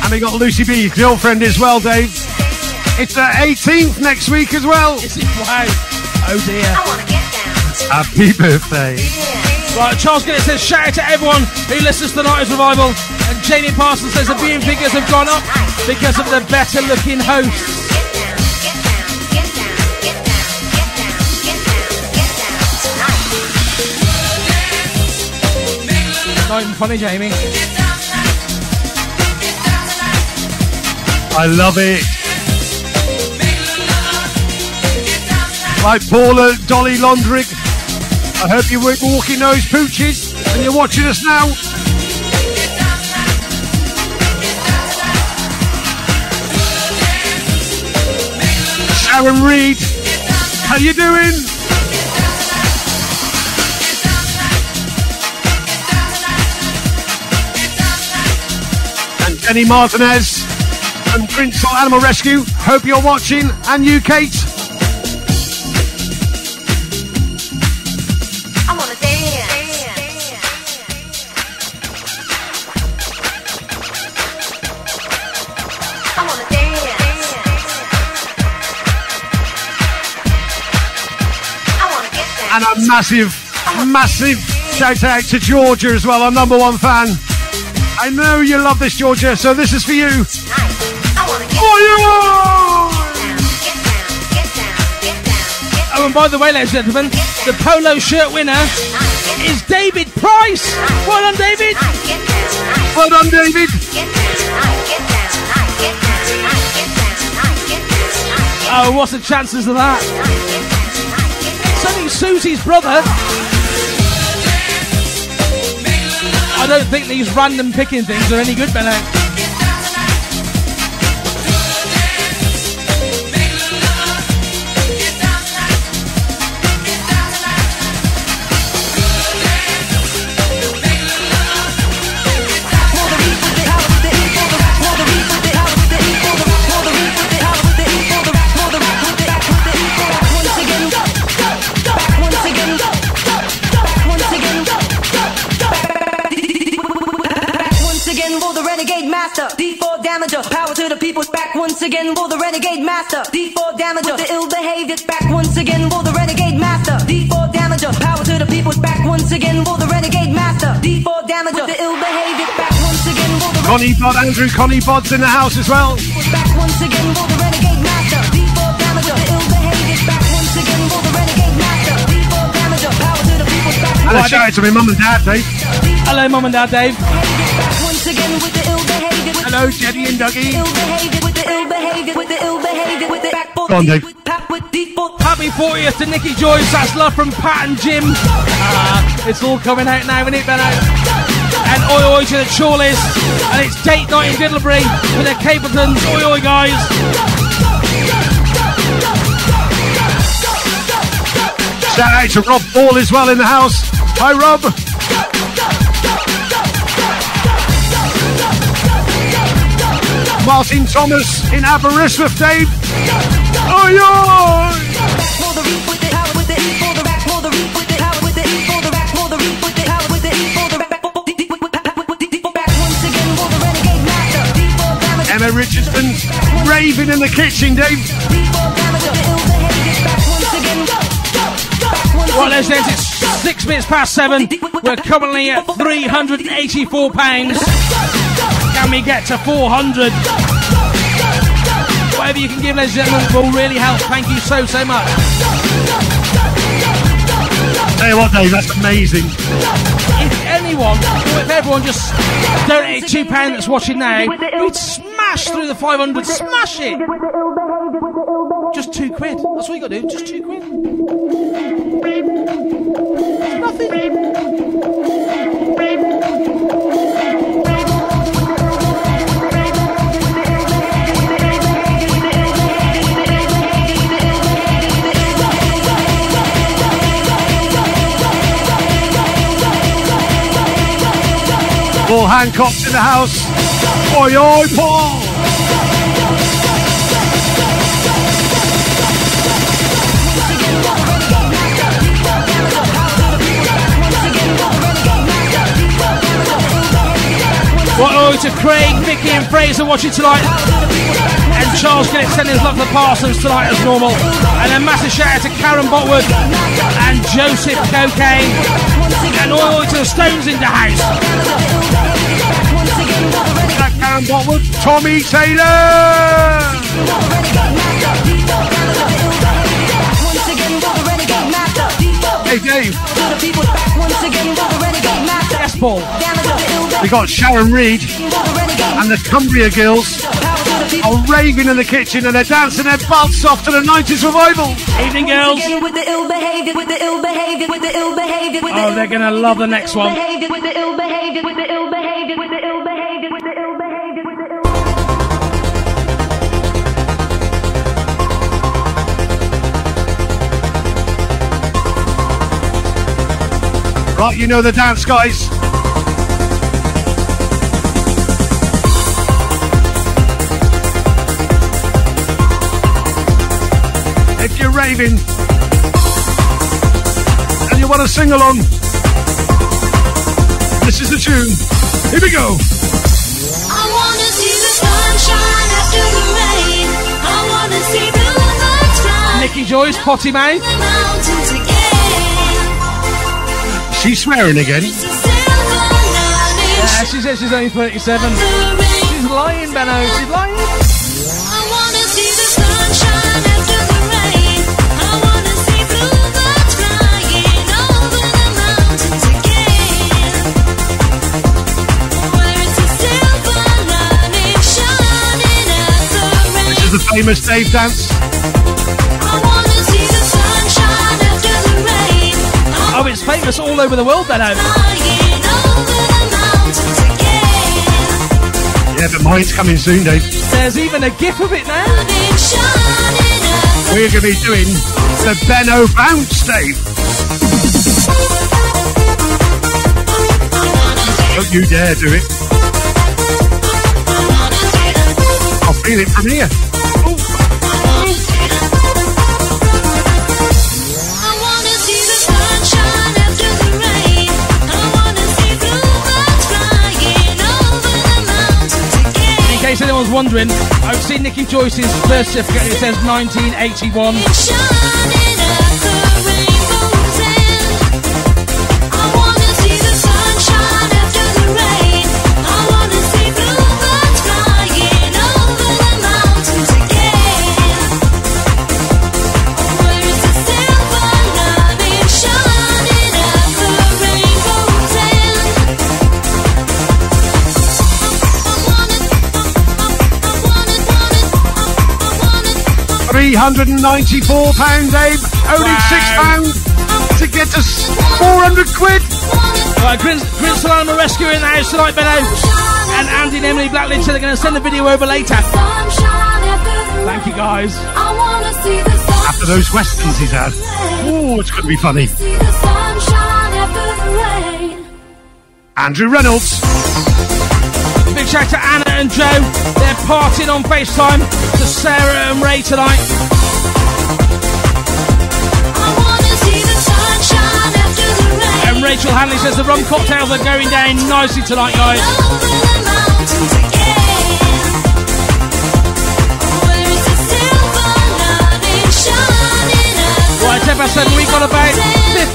And we got Lucy B's girlfriend as well, Dave. It's the 18th next week as well. Is it? Wow. Oh dear. Happy birthday. Yeah. Right, Charles Ginnett says shout out to everyone who listens to the 90's Revival. And Jamie Parsons says the viewing figures have gone up because of the better looking hosts. Not even funny, Jamie. I love it. Right, Paula, Dolly Londrick. I hope you weren't walking those pooches and you're watching us now. Sharon Reed, how you doing? And Jenny Martinez and Prince Animal Rescue. Hope you're watching. And you, Kate. Massive, massive shout out to Georgia as well, our number one fan. I know you love this, Georgia, so this is for you. For you! Oh, and by the way, ladies and gentlemen, the polo shirt winner is David Price. Well done, David. Well done, David. Oh, what's the chances of that? Something Susie's brother. I don't think these random picking things are any good, Benno. Damager, power to the people. Back once again, will the renegade master, D4 damager, with the ill behavior. Back once again, will the renegade master, D4 damager, power to the people. Back once again, will the renegade master, D4 damager, with the ill behavior. Back once again, will the Connie Bod, Andrew Connie Bod's in the house as well. back once again, will the renegade master, D4 damager, with the ill behavior. Back once again, will the renegade master, D4 damager, power to the people. Back And a shout out to my mum and dad, Dave. Hello, Mum and Dad Dave. Hello, Jenny and Dougie. ill behavior, with the ill behavior, with the ill behavior, with the back Go on, Dave. Pat with D4. Happy 40th to Nikki Joyce. That's love from Pat and Jim. Ah, it's all coming out now, isn't it, Benno? And oi oi to the Chorleys. And it's date night in Diddlebury with the Capletons. Oi oi, guys. Shout out to Rob Ball as well in the house. Hi, Rob. Martin Thomas in Aberystwyth, Dave. Oi, oi! For the reap with the power with the for the rack for the reap with the power with the for the rack for the reap with the power with the for the rack for the D with the D for back once again. For the renegade master. D4 damage Emma Richardson raving in the kitchen, Dave. D4 damage the ill behavior back once again. Back once Right, Les Dents, it's six minutes past seven. We're currently at £384. Can we get to 400? Whatever you can give, ladies and gentlemen, will really help. Thank you so, so much. Tell you what, Dave, that's amazing. If anyone, or if everyone just donated £2 that's watching now, we'd smash through the 500. Smash it! Just two quid. That's all you got to do. Just two quid. Nothing. Hancock's in the house. Oi, oi, oh, Paul. What oi joy to Craig, Vicky, and Fraser watching tonight. And Charles get extending his love for Parsons tonight as normal. And a massive shout out to Karen Botwood and Joseph Cocaine. And all the way to the Stones in the house. That Karen Botwood, Tommy Taylor. Hey Dave. Yes, Paul. We got Sharon Reed and the Cumbria Girls are raving in the kitchen and they're dancing their butts off to the 90s revival. Evening, girls. Oh, they're gonna love the next one. Right, you know the dance, guys. If you're raving and you want to sing along, this is the tune. Here we go. I wanna see the sunshine after the rain. I wanna see bluebirds fly Nicky Joyce, Potty Mouth. The mountains again. She's swearing again. Uh, yeah, she says she's only 37. She's lying, Benno. She's lying. I wanna see the sunshine after All over the world, Benno. Flying over the mountains again. Yeah, but mine's coming soon, Dave. There's even a gif of it now. We're going to be doing the Benno Bounce, Dave. Don't you dare do it. I'll feel it from here. Case anyone's wondering, I've seen Nicky Joyce's birth certificate it says 1981. 394 pound, Dave. Only six pound to get us 400 quid. Right, Grin, Grinshill Animal Rescue in the house tonight, Benno. And Andy and Emily Blackledge said they're going to send the video over later. Thank you, guys. I wanna see the. After those westerns he's had. Oh, it's going to be funny. See the sunshine after the rain. Andrew Reynolds. Shout to Anna and Joe. They're partying on FaceTime to Sarah and Ray tonight. I wanna see the sunshine after the rain. And Rachel Hanley says the rum cocktails are going down nicely tonight, guys. Over the mountains again. Where is the silver lining shining at Right, 10 past 7, we got about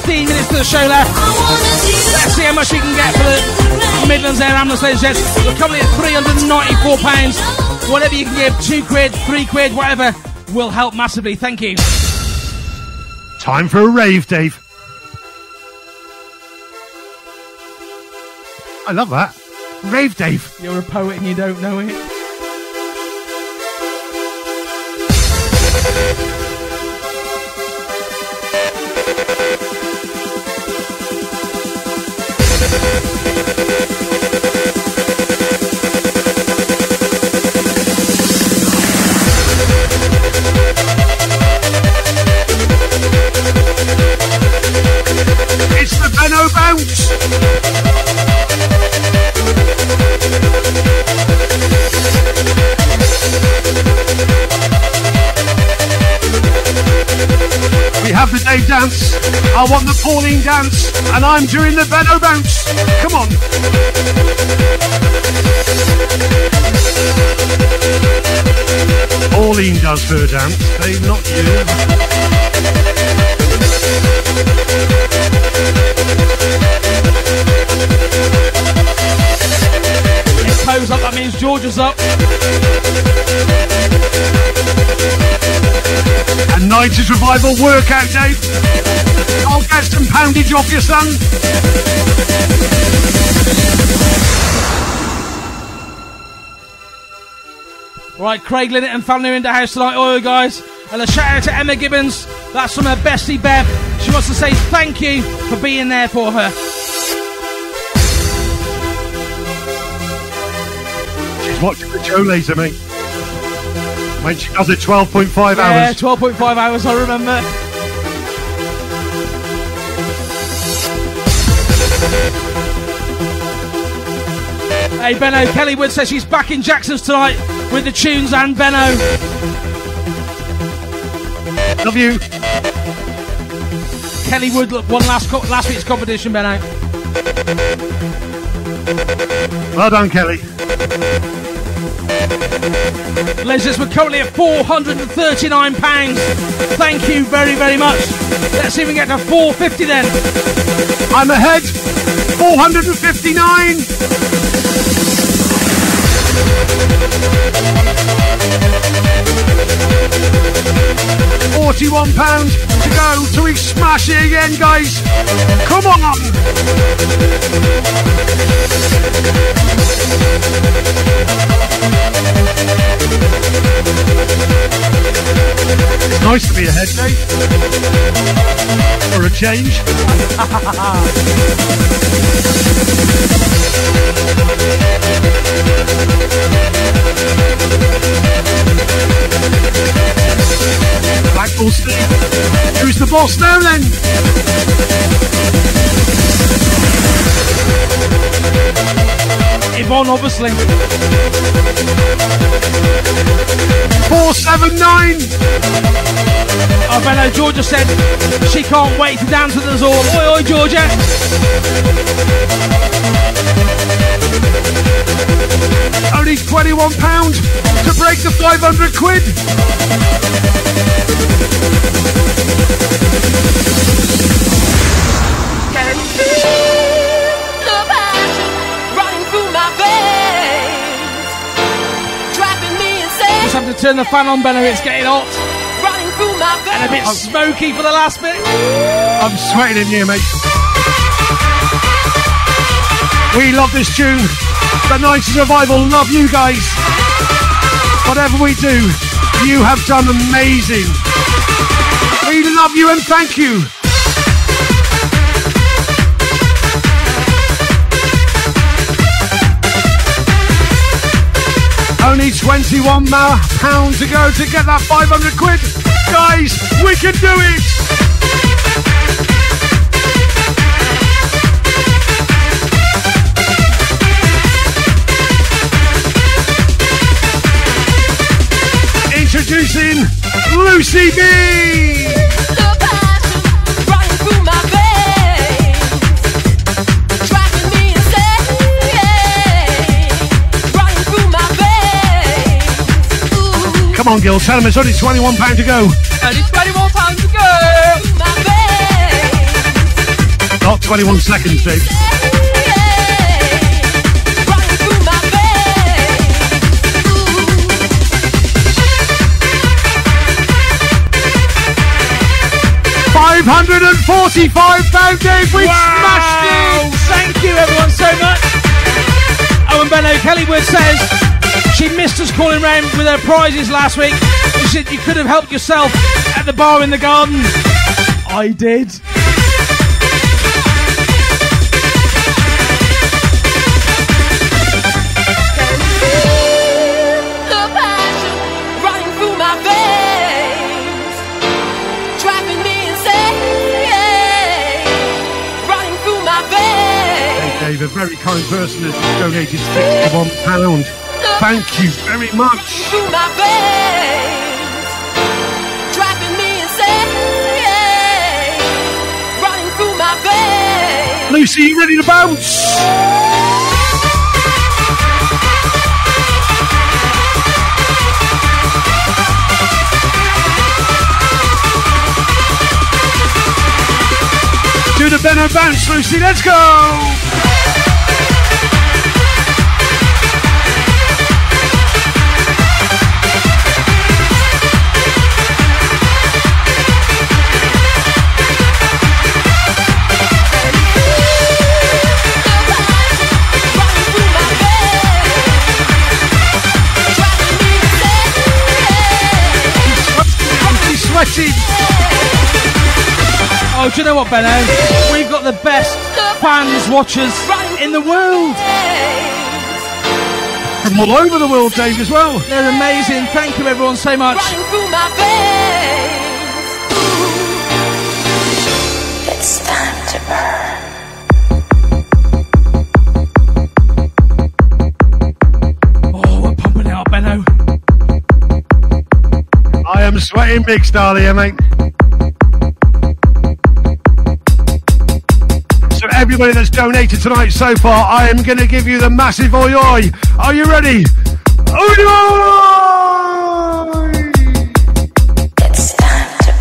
15 minutes to the show left. Let's see how much we can get for the Midlands Air Ambulance Ladies and Gents. We're coming at £394. Whatever you can give, 2 quid, 3 quid, whatever, will help massively. Thank you. Time for a rave, Dave. I love that. Rave, Dave. You're a poet and you don't know it. I want the Pauline dance, and I'm doing the Benno bounce. Come on. Pauline does her dance, Dave, not you. If Poe's up, that means Georgia's up. A 90's Revival workout, Dave. I'll get some poundage off your son. Right, Craig Linnett and family are in the house tonight. Oi, guys. And a shout out to Emma Gibbons. That's from her bestie, Bev. She wants to say thank you for being there for her. She's watching the show later, mate. When she does it 12.5 Yeah, hours. 12.5 hours, I remember. Hey, Benno, Kelly Wood says she's back in Jackson's tonight with the tunes and Benno. Love you. Kelly Wood look, won last co- last week's competition, Benno. Well done, Kelly. Says we're currently at £439. Thank you very, very much. Let's see if we can get to 450 then. I'm ahead. 459. Forty-one pounds to go till we smash it again, guys. Come on! It's nice to be ahead, Dave. For a change. Blackpool Steve. Who's the boss now then? Yvonne, obviously. 479. Oh, Benno, Georgia said she can't wait to dance with us all. Oi, oi, Georgia. Only 21 pounds to break the 500 quid. Can feel the passion running through my veins, driving me insane. Just have to turn the fan on, Benno. It's getting hot Running through my and a bit veins. smoky for the last bit. I'm sweating in here, mate. We love this tune. The 90's Revival love you guys. Whatever we do, you have done amazing. We love you and thank you. Only 21 ma- pounds to go to get that 500 quid. Guys, we can do it. My Lucy Ooh, Come on, Gil, tell them it's only £21 to go. only 21 pounds to go. Not 21 seconds, Dave. £545, Dave. We smashed Wow! it. Thank you, everyone, so much. And Benno Kellywood says she missed us calling round with her prizes last week. She said you could have helped yourself at the bar in the garden. I did. A very kind person has donated six to one pound. Thank you very much. My. Lucy, you ready to bounce? do the Ben Bounce, Lucy. Let's go! Sweating. Oh, do you know what, Benno? We've got the best fans, watchers in the world. From all over the world, Dave, as well. They're amazing. Thank you, everyone, so much. It's time to burn. I am sweating big, Starly, here, mate. So everybody that's donated tonight so far, I am going to give you the massive oi oi. Are you ready? Oi oi! It's time to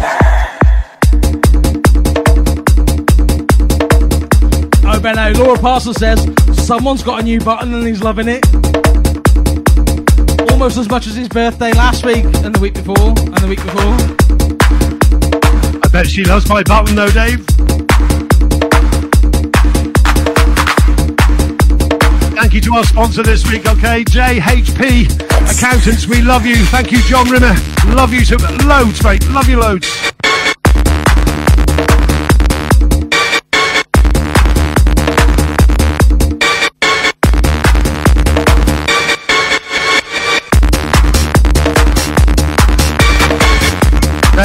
burn. Oh, Benno, Laura Parsons says someone's got a new button and he's loving it. Almost as much as his birthday last week and the week before and the week before. I bet she loves my button though, Dave. Thank you to our sponsor this week, okay? JHP Accountants, we love you. Thank you, John Rimmer. Love you to loads, mate. Love you loads.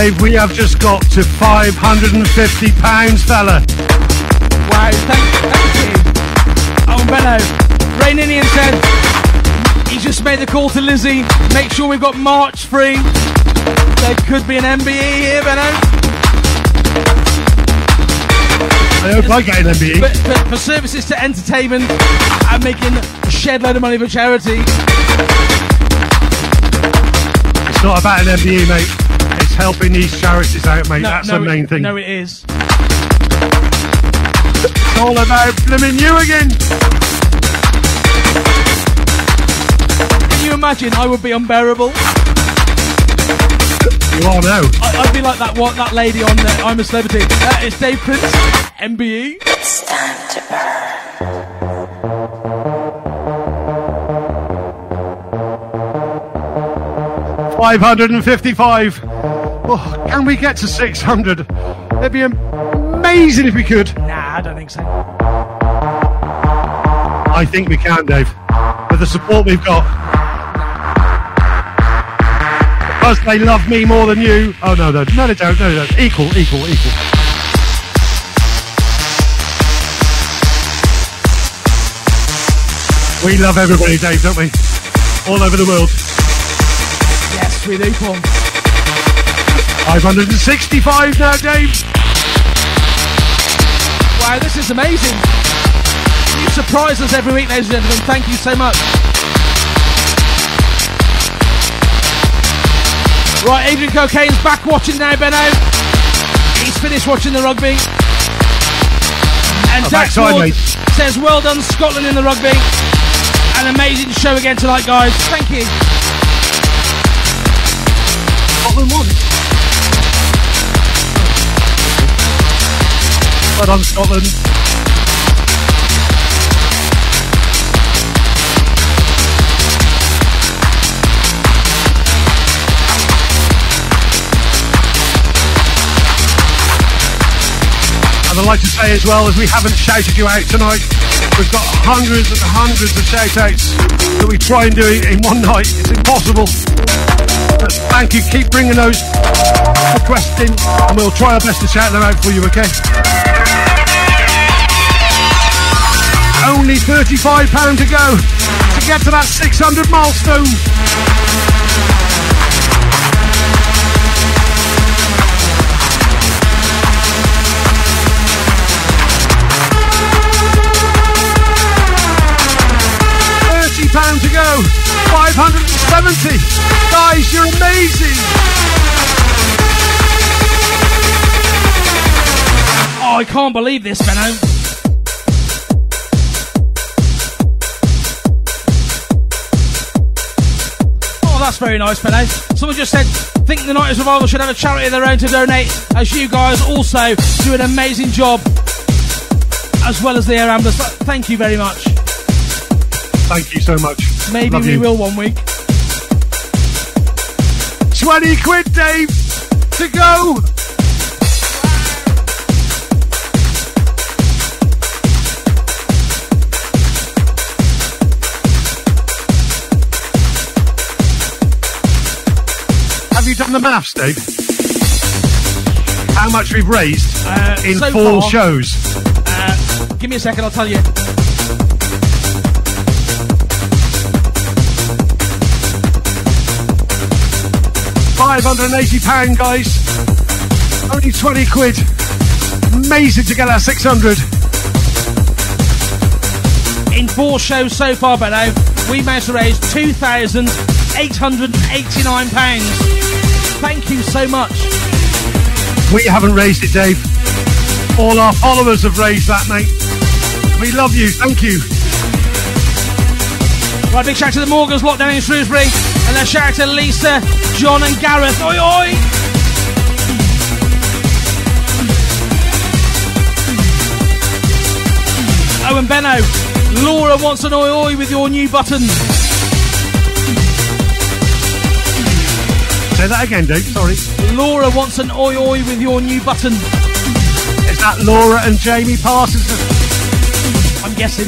Dave, we have just got to £550, fella. Wow, thank, thank you. Oh, Benno, Ray Ninian said he just made the call to Lizzie. Make sure we've got March free. There could be an MBE here, Benno. I hope I get an MBE. But for, for services to entertainment and making a shed load of money for charity. It's not about an MBE, mate. It's helping these charities out, mate. No, That's no, the main it- thing. No, it is. It's all about blooming you again. Can you imagine? I would be unbearable. You are now. I, I'd be like that what that lady on uh, I'm a Celebrity. Uh, it's Dave Prince, MBE. It's time to burn. Five hundred and fifty-five. Oh, can we get to six hundred? It'd be amazing if we could. Nah, I don't think so. I think we can, Dave. With the support we've got. Because they love me more than you. Oh no, no, no, they don't. No, they don't. Equal, equal, equal. We love everybody, Dave, don't we? All over the world. Yes, we do, Paul. 565 now, Dave. Wow, this is amazing. You surprise us every week, ladies and gentlemen. Thank you so much. Right, Adrian Cocaine's back watching now, Benno. He's finished watching the rugby. And Oh, Dax Ward says, well done, Scotland in the rugby. An amazing show again tonight, guys. Thank you. Scotland won. Well done, Scotland. And I'd like to say as well, as we haven't shouted you out tonight, we've got hundreds and hundreds of shout outs that we try and do in one night. It's impossible. But thank you. Keep bringing those requests in, and we'll try our best to shout them out for you, okay? Only £35 to go to get to that 600 milestone. Thirty pound to go. Five hundred and seventy. Guys, you're amazing. Oh, I can't believe this, Benno. That's very nice, Benno. Someone just said, think the 90's Revival should have a charity of their own to donate, as you guys also do an amazing job, as well as the Air Ambulance. Thank you very much. Thank you so much. Maybe Love we you. will one week. 20 quid, Dave, to go. Have you done the maths, Dave? How much we've raised Uh, in so four far- shows? Uh, give me a second, I'll tell you. £580, guys. Only 20 quid. Amazing to get that 600. In four shows so far, Benno, we managed to raise £2,889. Thank you so much. We haven't raised it, Dave. All our followers have raised that, mate. We love you. Thank you. Right, big shout out to the Morgans locked down in Shrewsbury. And a shout out to Lisa, John, and Gareth. Oi, oi! Oh, and Benno, Laura wants an oi oi with your new button. Say that again, Dave. Sorry. Laura wants an oi oi with your new button. Is that Laura and Jamie Parsons? I'm guessing.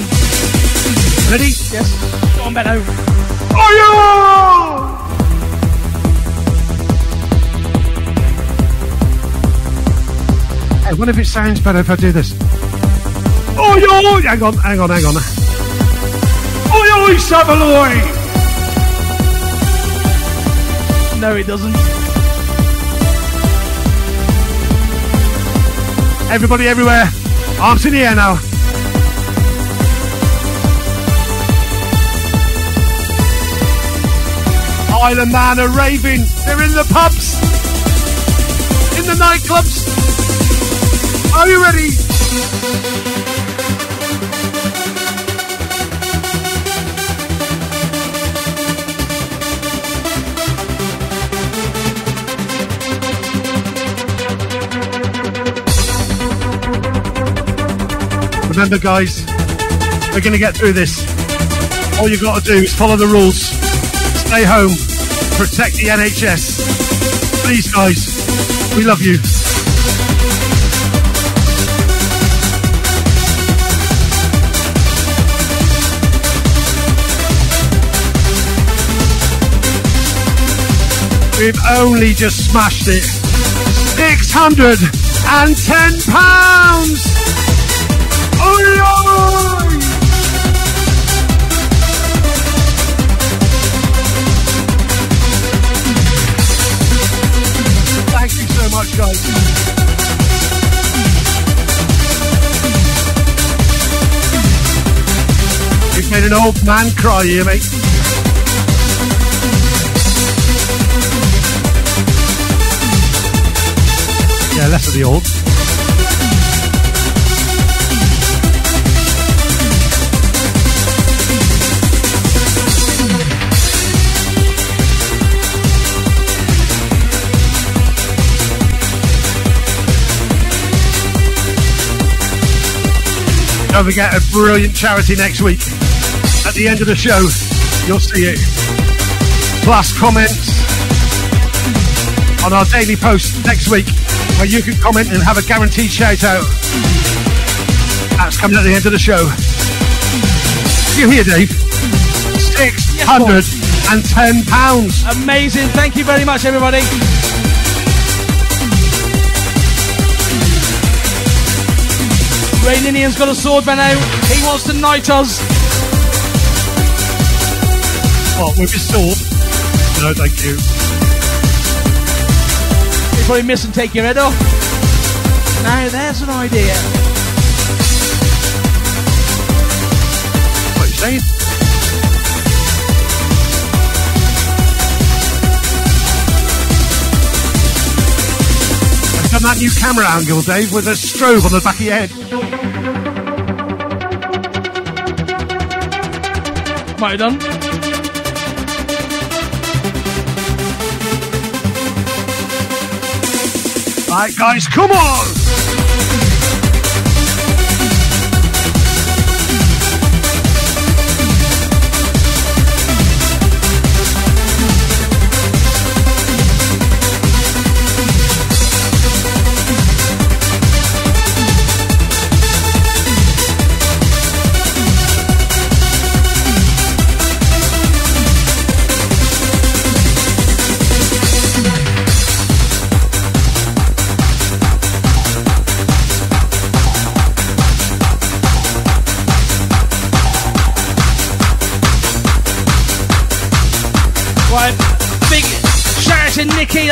Ready? Yes. Go on, Benno. Oh, yeah! Hey, what if it sounds better if I do this? Oh, yeah! Hang on, hang on, hang on. Oh, yeah, Savaloy! No, it doesn't. Everybody everywhere, arms in the air now. Island Man are raving. They're in the pubs, in the nightclubs. Are you ready? Remember, guys, we're going to get through this. All you got to do is follow the rules. Stay home. Protect the NHS. Please, guys, we love you. We've only just smashed it. Six hundred and ten pounds. Made an old man cry here, mate. Yeah, less of the old. Don't forget a brilliant charity next week. At the end of the show, you'll see it. Plus comments on our daily post next week where you can comment and have a guaranteed shout out. That's coming at the end of the show. You hear, Dave? Six hundred and ten pounds. Amazing. Thank you very much, everybody. Ray Ninian's got a sword, Benno. He wants to knight us. What, with his sword? No, thank you. You probably miss and take your head off. Now, there's an idea. What are you saying? From that new camera angle, Dave, with a strobe on the back of your head. Might have done. Right, guys, come on!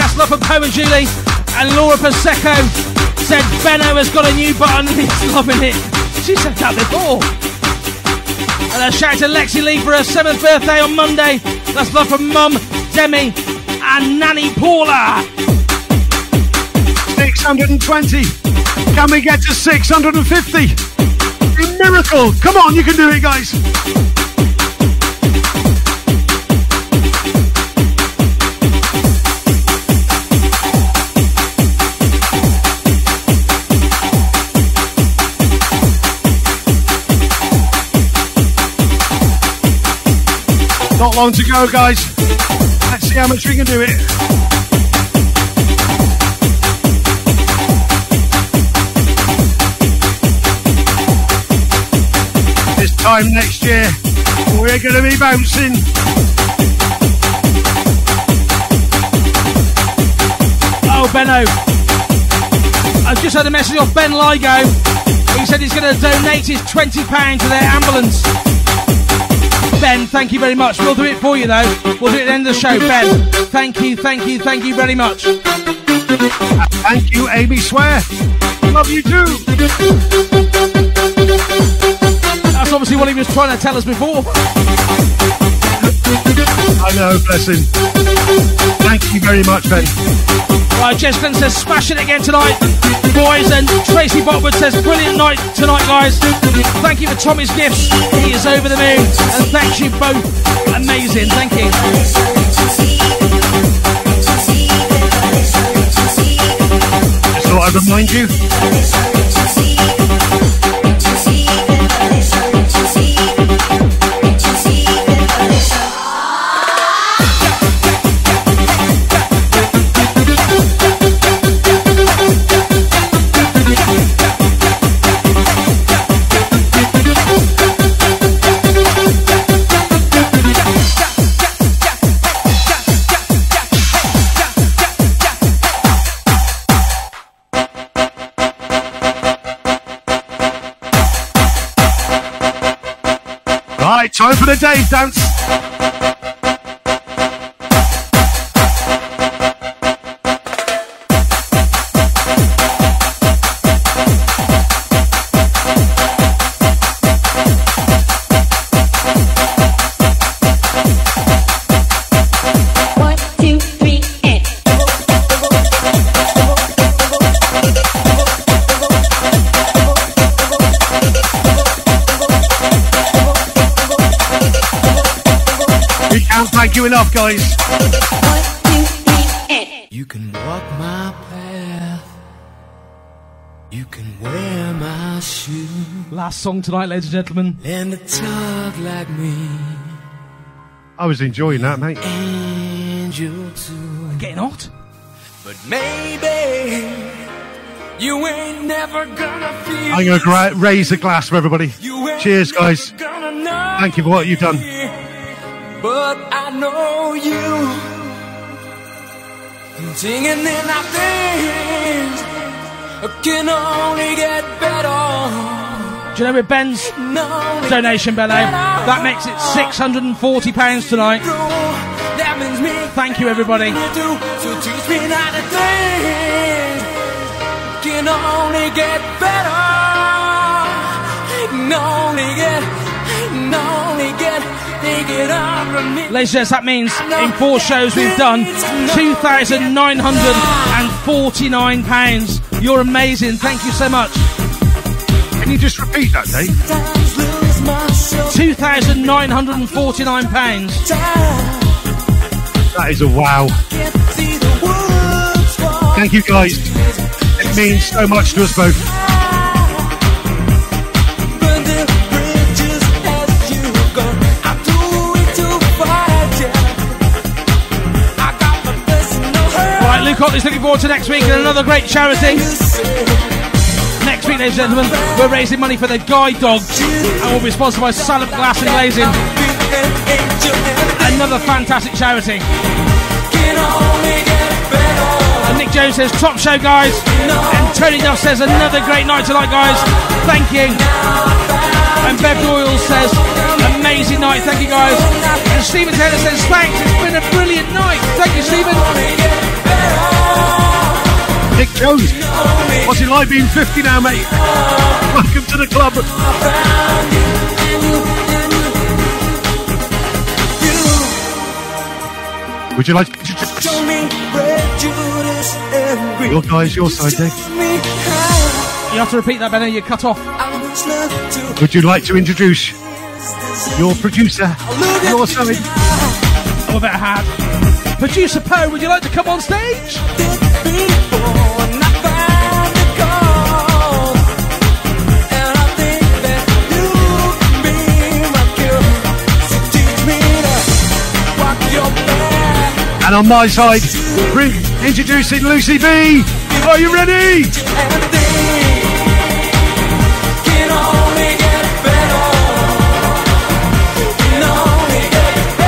That's love from Poe and Julie. And Laura Prosecco said Benno has got a new button and he's loving it. She said that before. And a shout out to Lexi Lee for her seventh birthday on Monday. That's love from Mum, Demi, and Nanny Paula. 620. Can we get to 650? A miracle! Come on, you can do it, guys. Not long to go, guys. Let's see how much we can do it. This time next year, we're going to be bouncing. Oh, Benno. I've just had a message off Ben Ligo. He said he's going to donate his £20 to their ambulance. Ben, thank you very much. We'll do it for you, though. We'll do it at the end of the show. Ben, thank you, thank you, thank you very much. Thank you, Amy Swear. Love you too. That's obviously what he was trying to tell us before. I know, bless him. Thank you very much, Ben. Right, Jess Jessica says, smash it again tonight, boys. And Tracy Botwood says, brilliant night tonight, guys. Thank you for Tommy's gifts. He is over the moon. And thank you both. Amazing. Thank you. I'd remind you. Time for the Dave dance. Thank you enough, guys. You can walk my path. You can wear my shoe. Last song tonight, ladies and gentlemen. And to talk like me. I was enjoying that, mate. Angel too. Getting hot. But maybe you ain't never gonna feel. I'm going to gra- raise a glass for everybody. Cheers, guys. Thank you for what you've done. I know you. Singing in our things can only get better. Do you know with Ben's donation, Benno? That makes it £640 tonight. That means me. Thank you, everybody. So teach me not to think can only get better. Can only get, Ladies and gents, that means in four shows we've done £2,949. You're amazing. Thank you so much. Can you just repeat that, Dave? £2,949. That is a wow. Thank you, guys. It means so much to us both. Otley's looking forward to next week and another great charity. Next week, ladies and gentlemen, we're raising money for the guide dogs and we'll be sponsored by Salop Glass and Glazing. Another fantastic charity. And Nick Jones says, top show, guys. And Tony Duff says, another great night tonight, guys. Thank you. And Bev Doyle says, amazing night. Thank you, guys. And Stephen Taylor says, thanks. It's been a brilliant night. Thank you, Stephen. Nick Jones, what's it like being 50 now, mate? Welcome to the club. Would you like to show me where introduce your guys, your side, Dave? You have to repeat that, Benno. You cut off. Would you like to introduce your producer, your side? Oh, I better had. Producer Poe, would you like to come on stage? And on my side, bring, introducing Lucy B. Are you ready?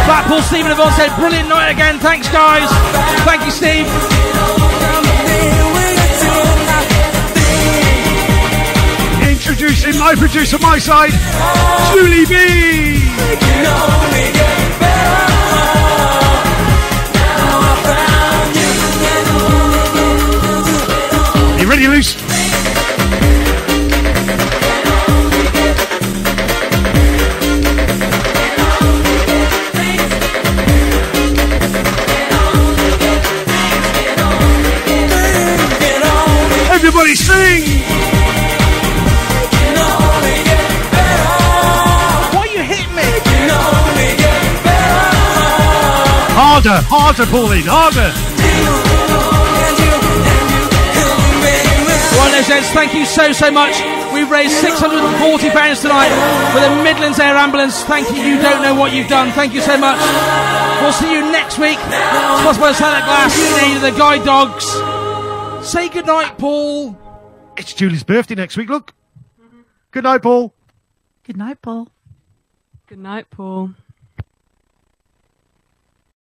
Blackpool Stephen Yvonne said, brilliant night again. Thanks, guys. Thank you, Steve. Introducing my producer, my side, Julie B. ready, Luce? Everybody sing! Why you hit me? Harder, harder, Pauline, harder! Right, ladies and gents, thank you so, so much. We've raised £640 tonight for the Midlands Air Ambulance. Thank you. You don't know what you've done. Thank you so much. We'll see you next week. Sponsored by Salop Glass, the Guide Dogs. Say goodnight, Paul. It's Julie's birthday next week, look. Good night, Paul. Good night, Paul. Good night, Paul.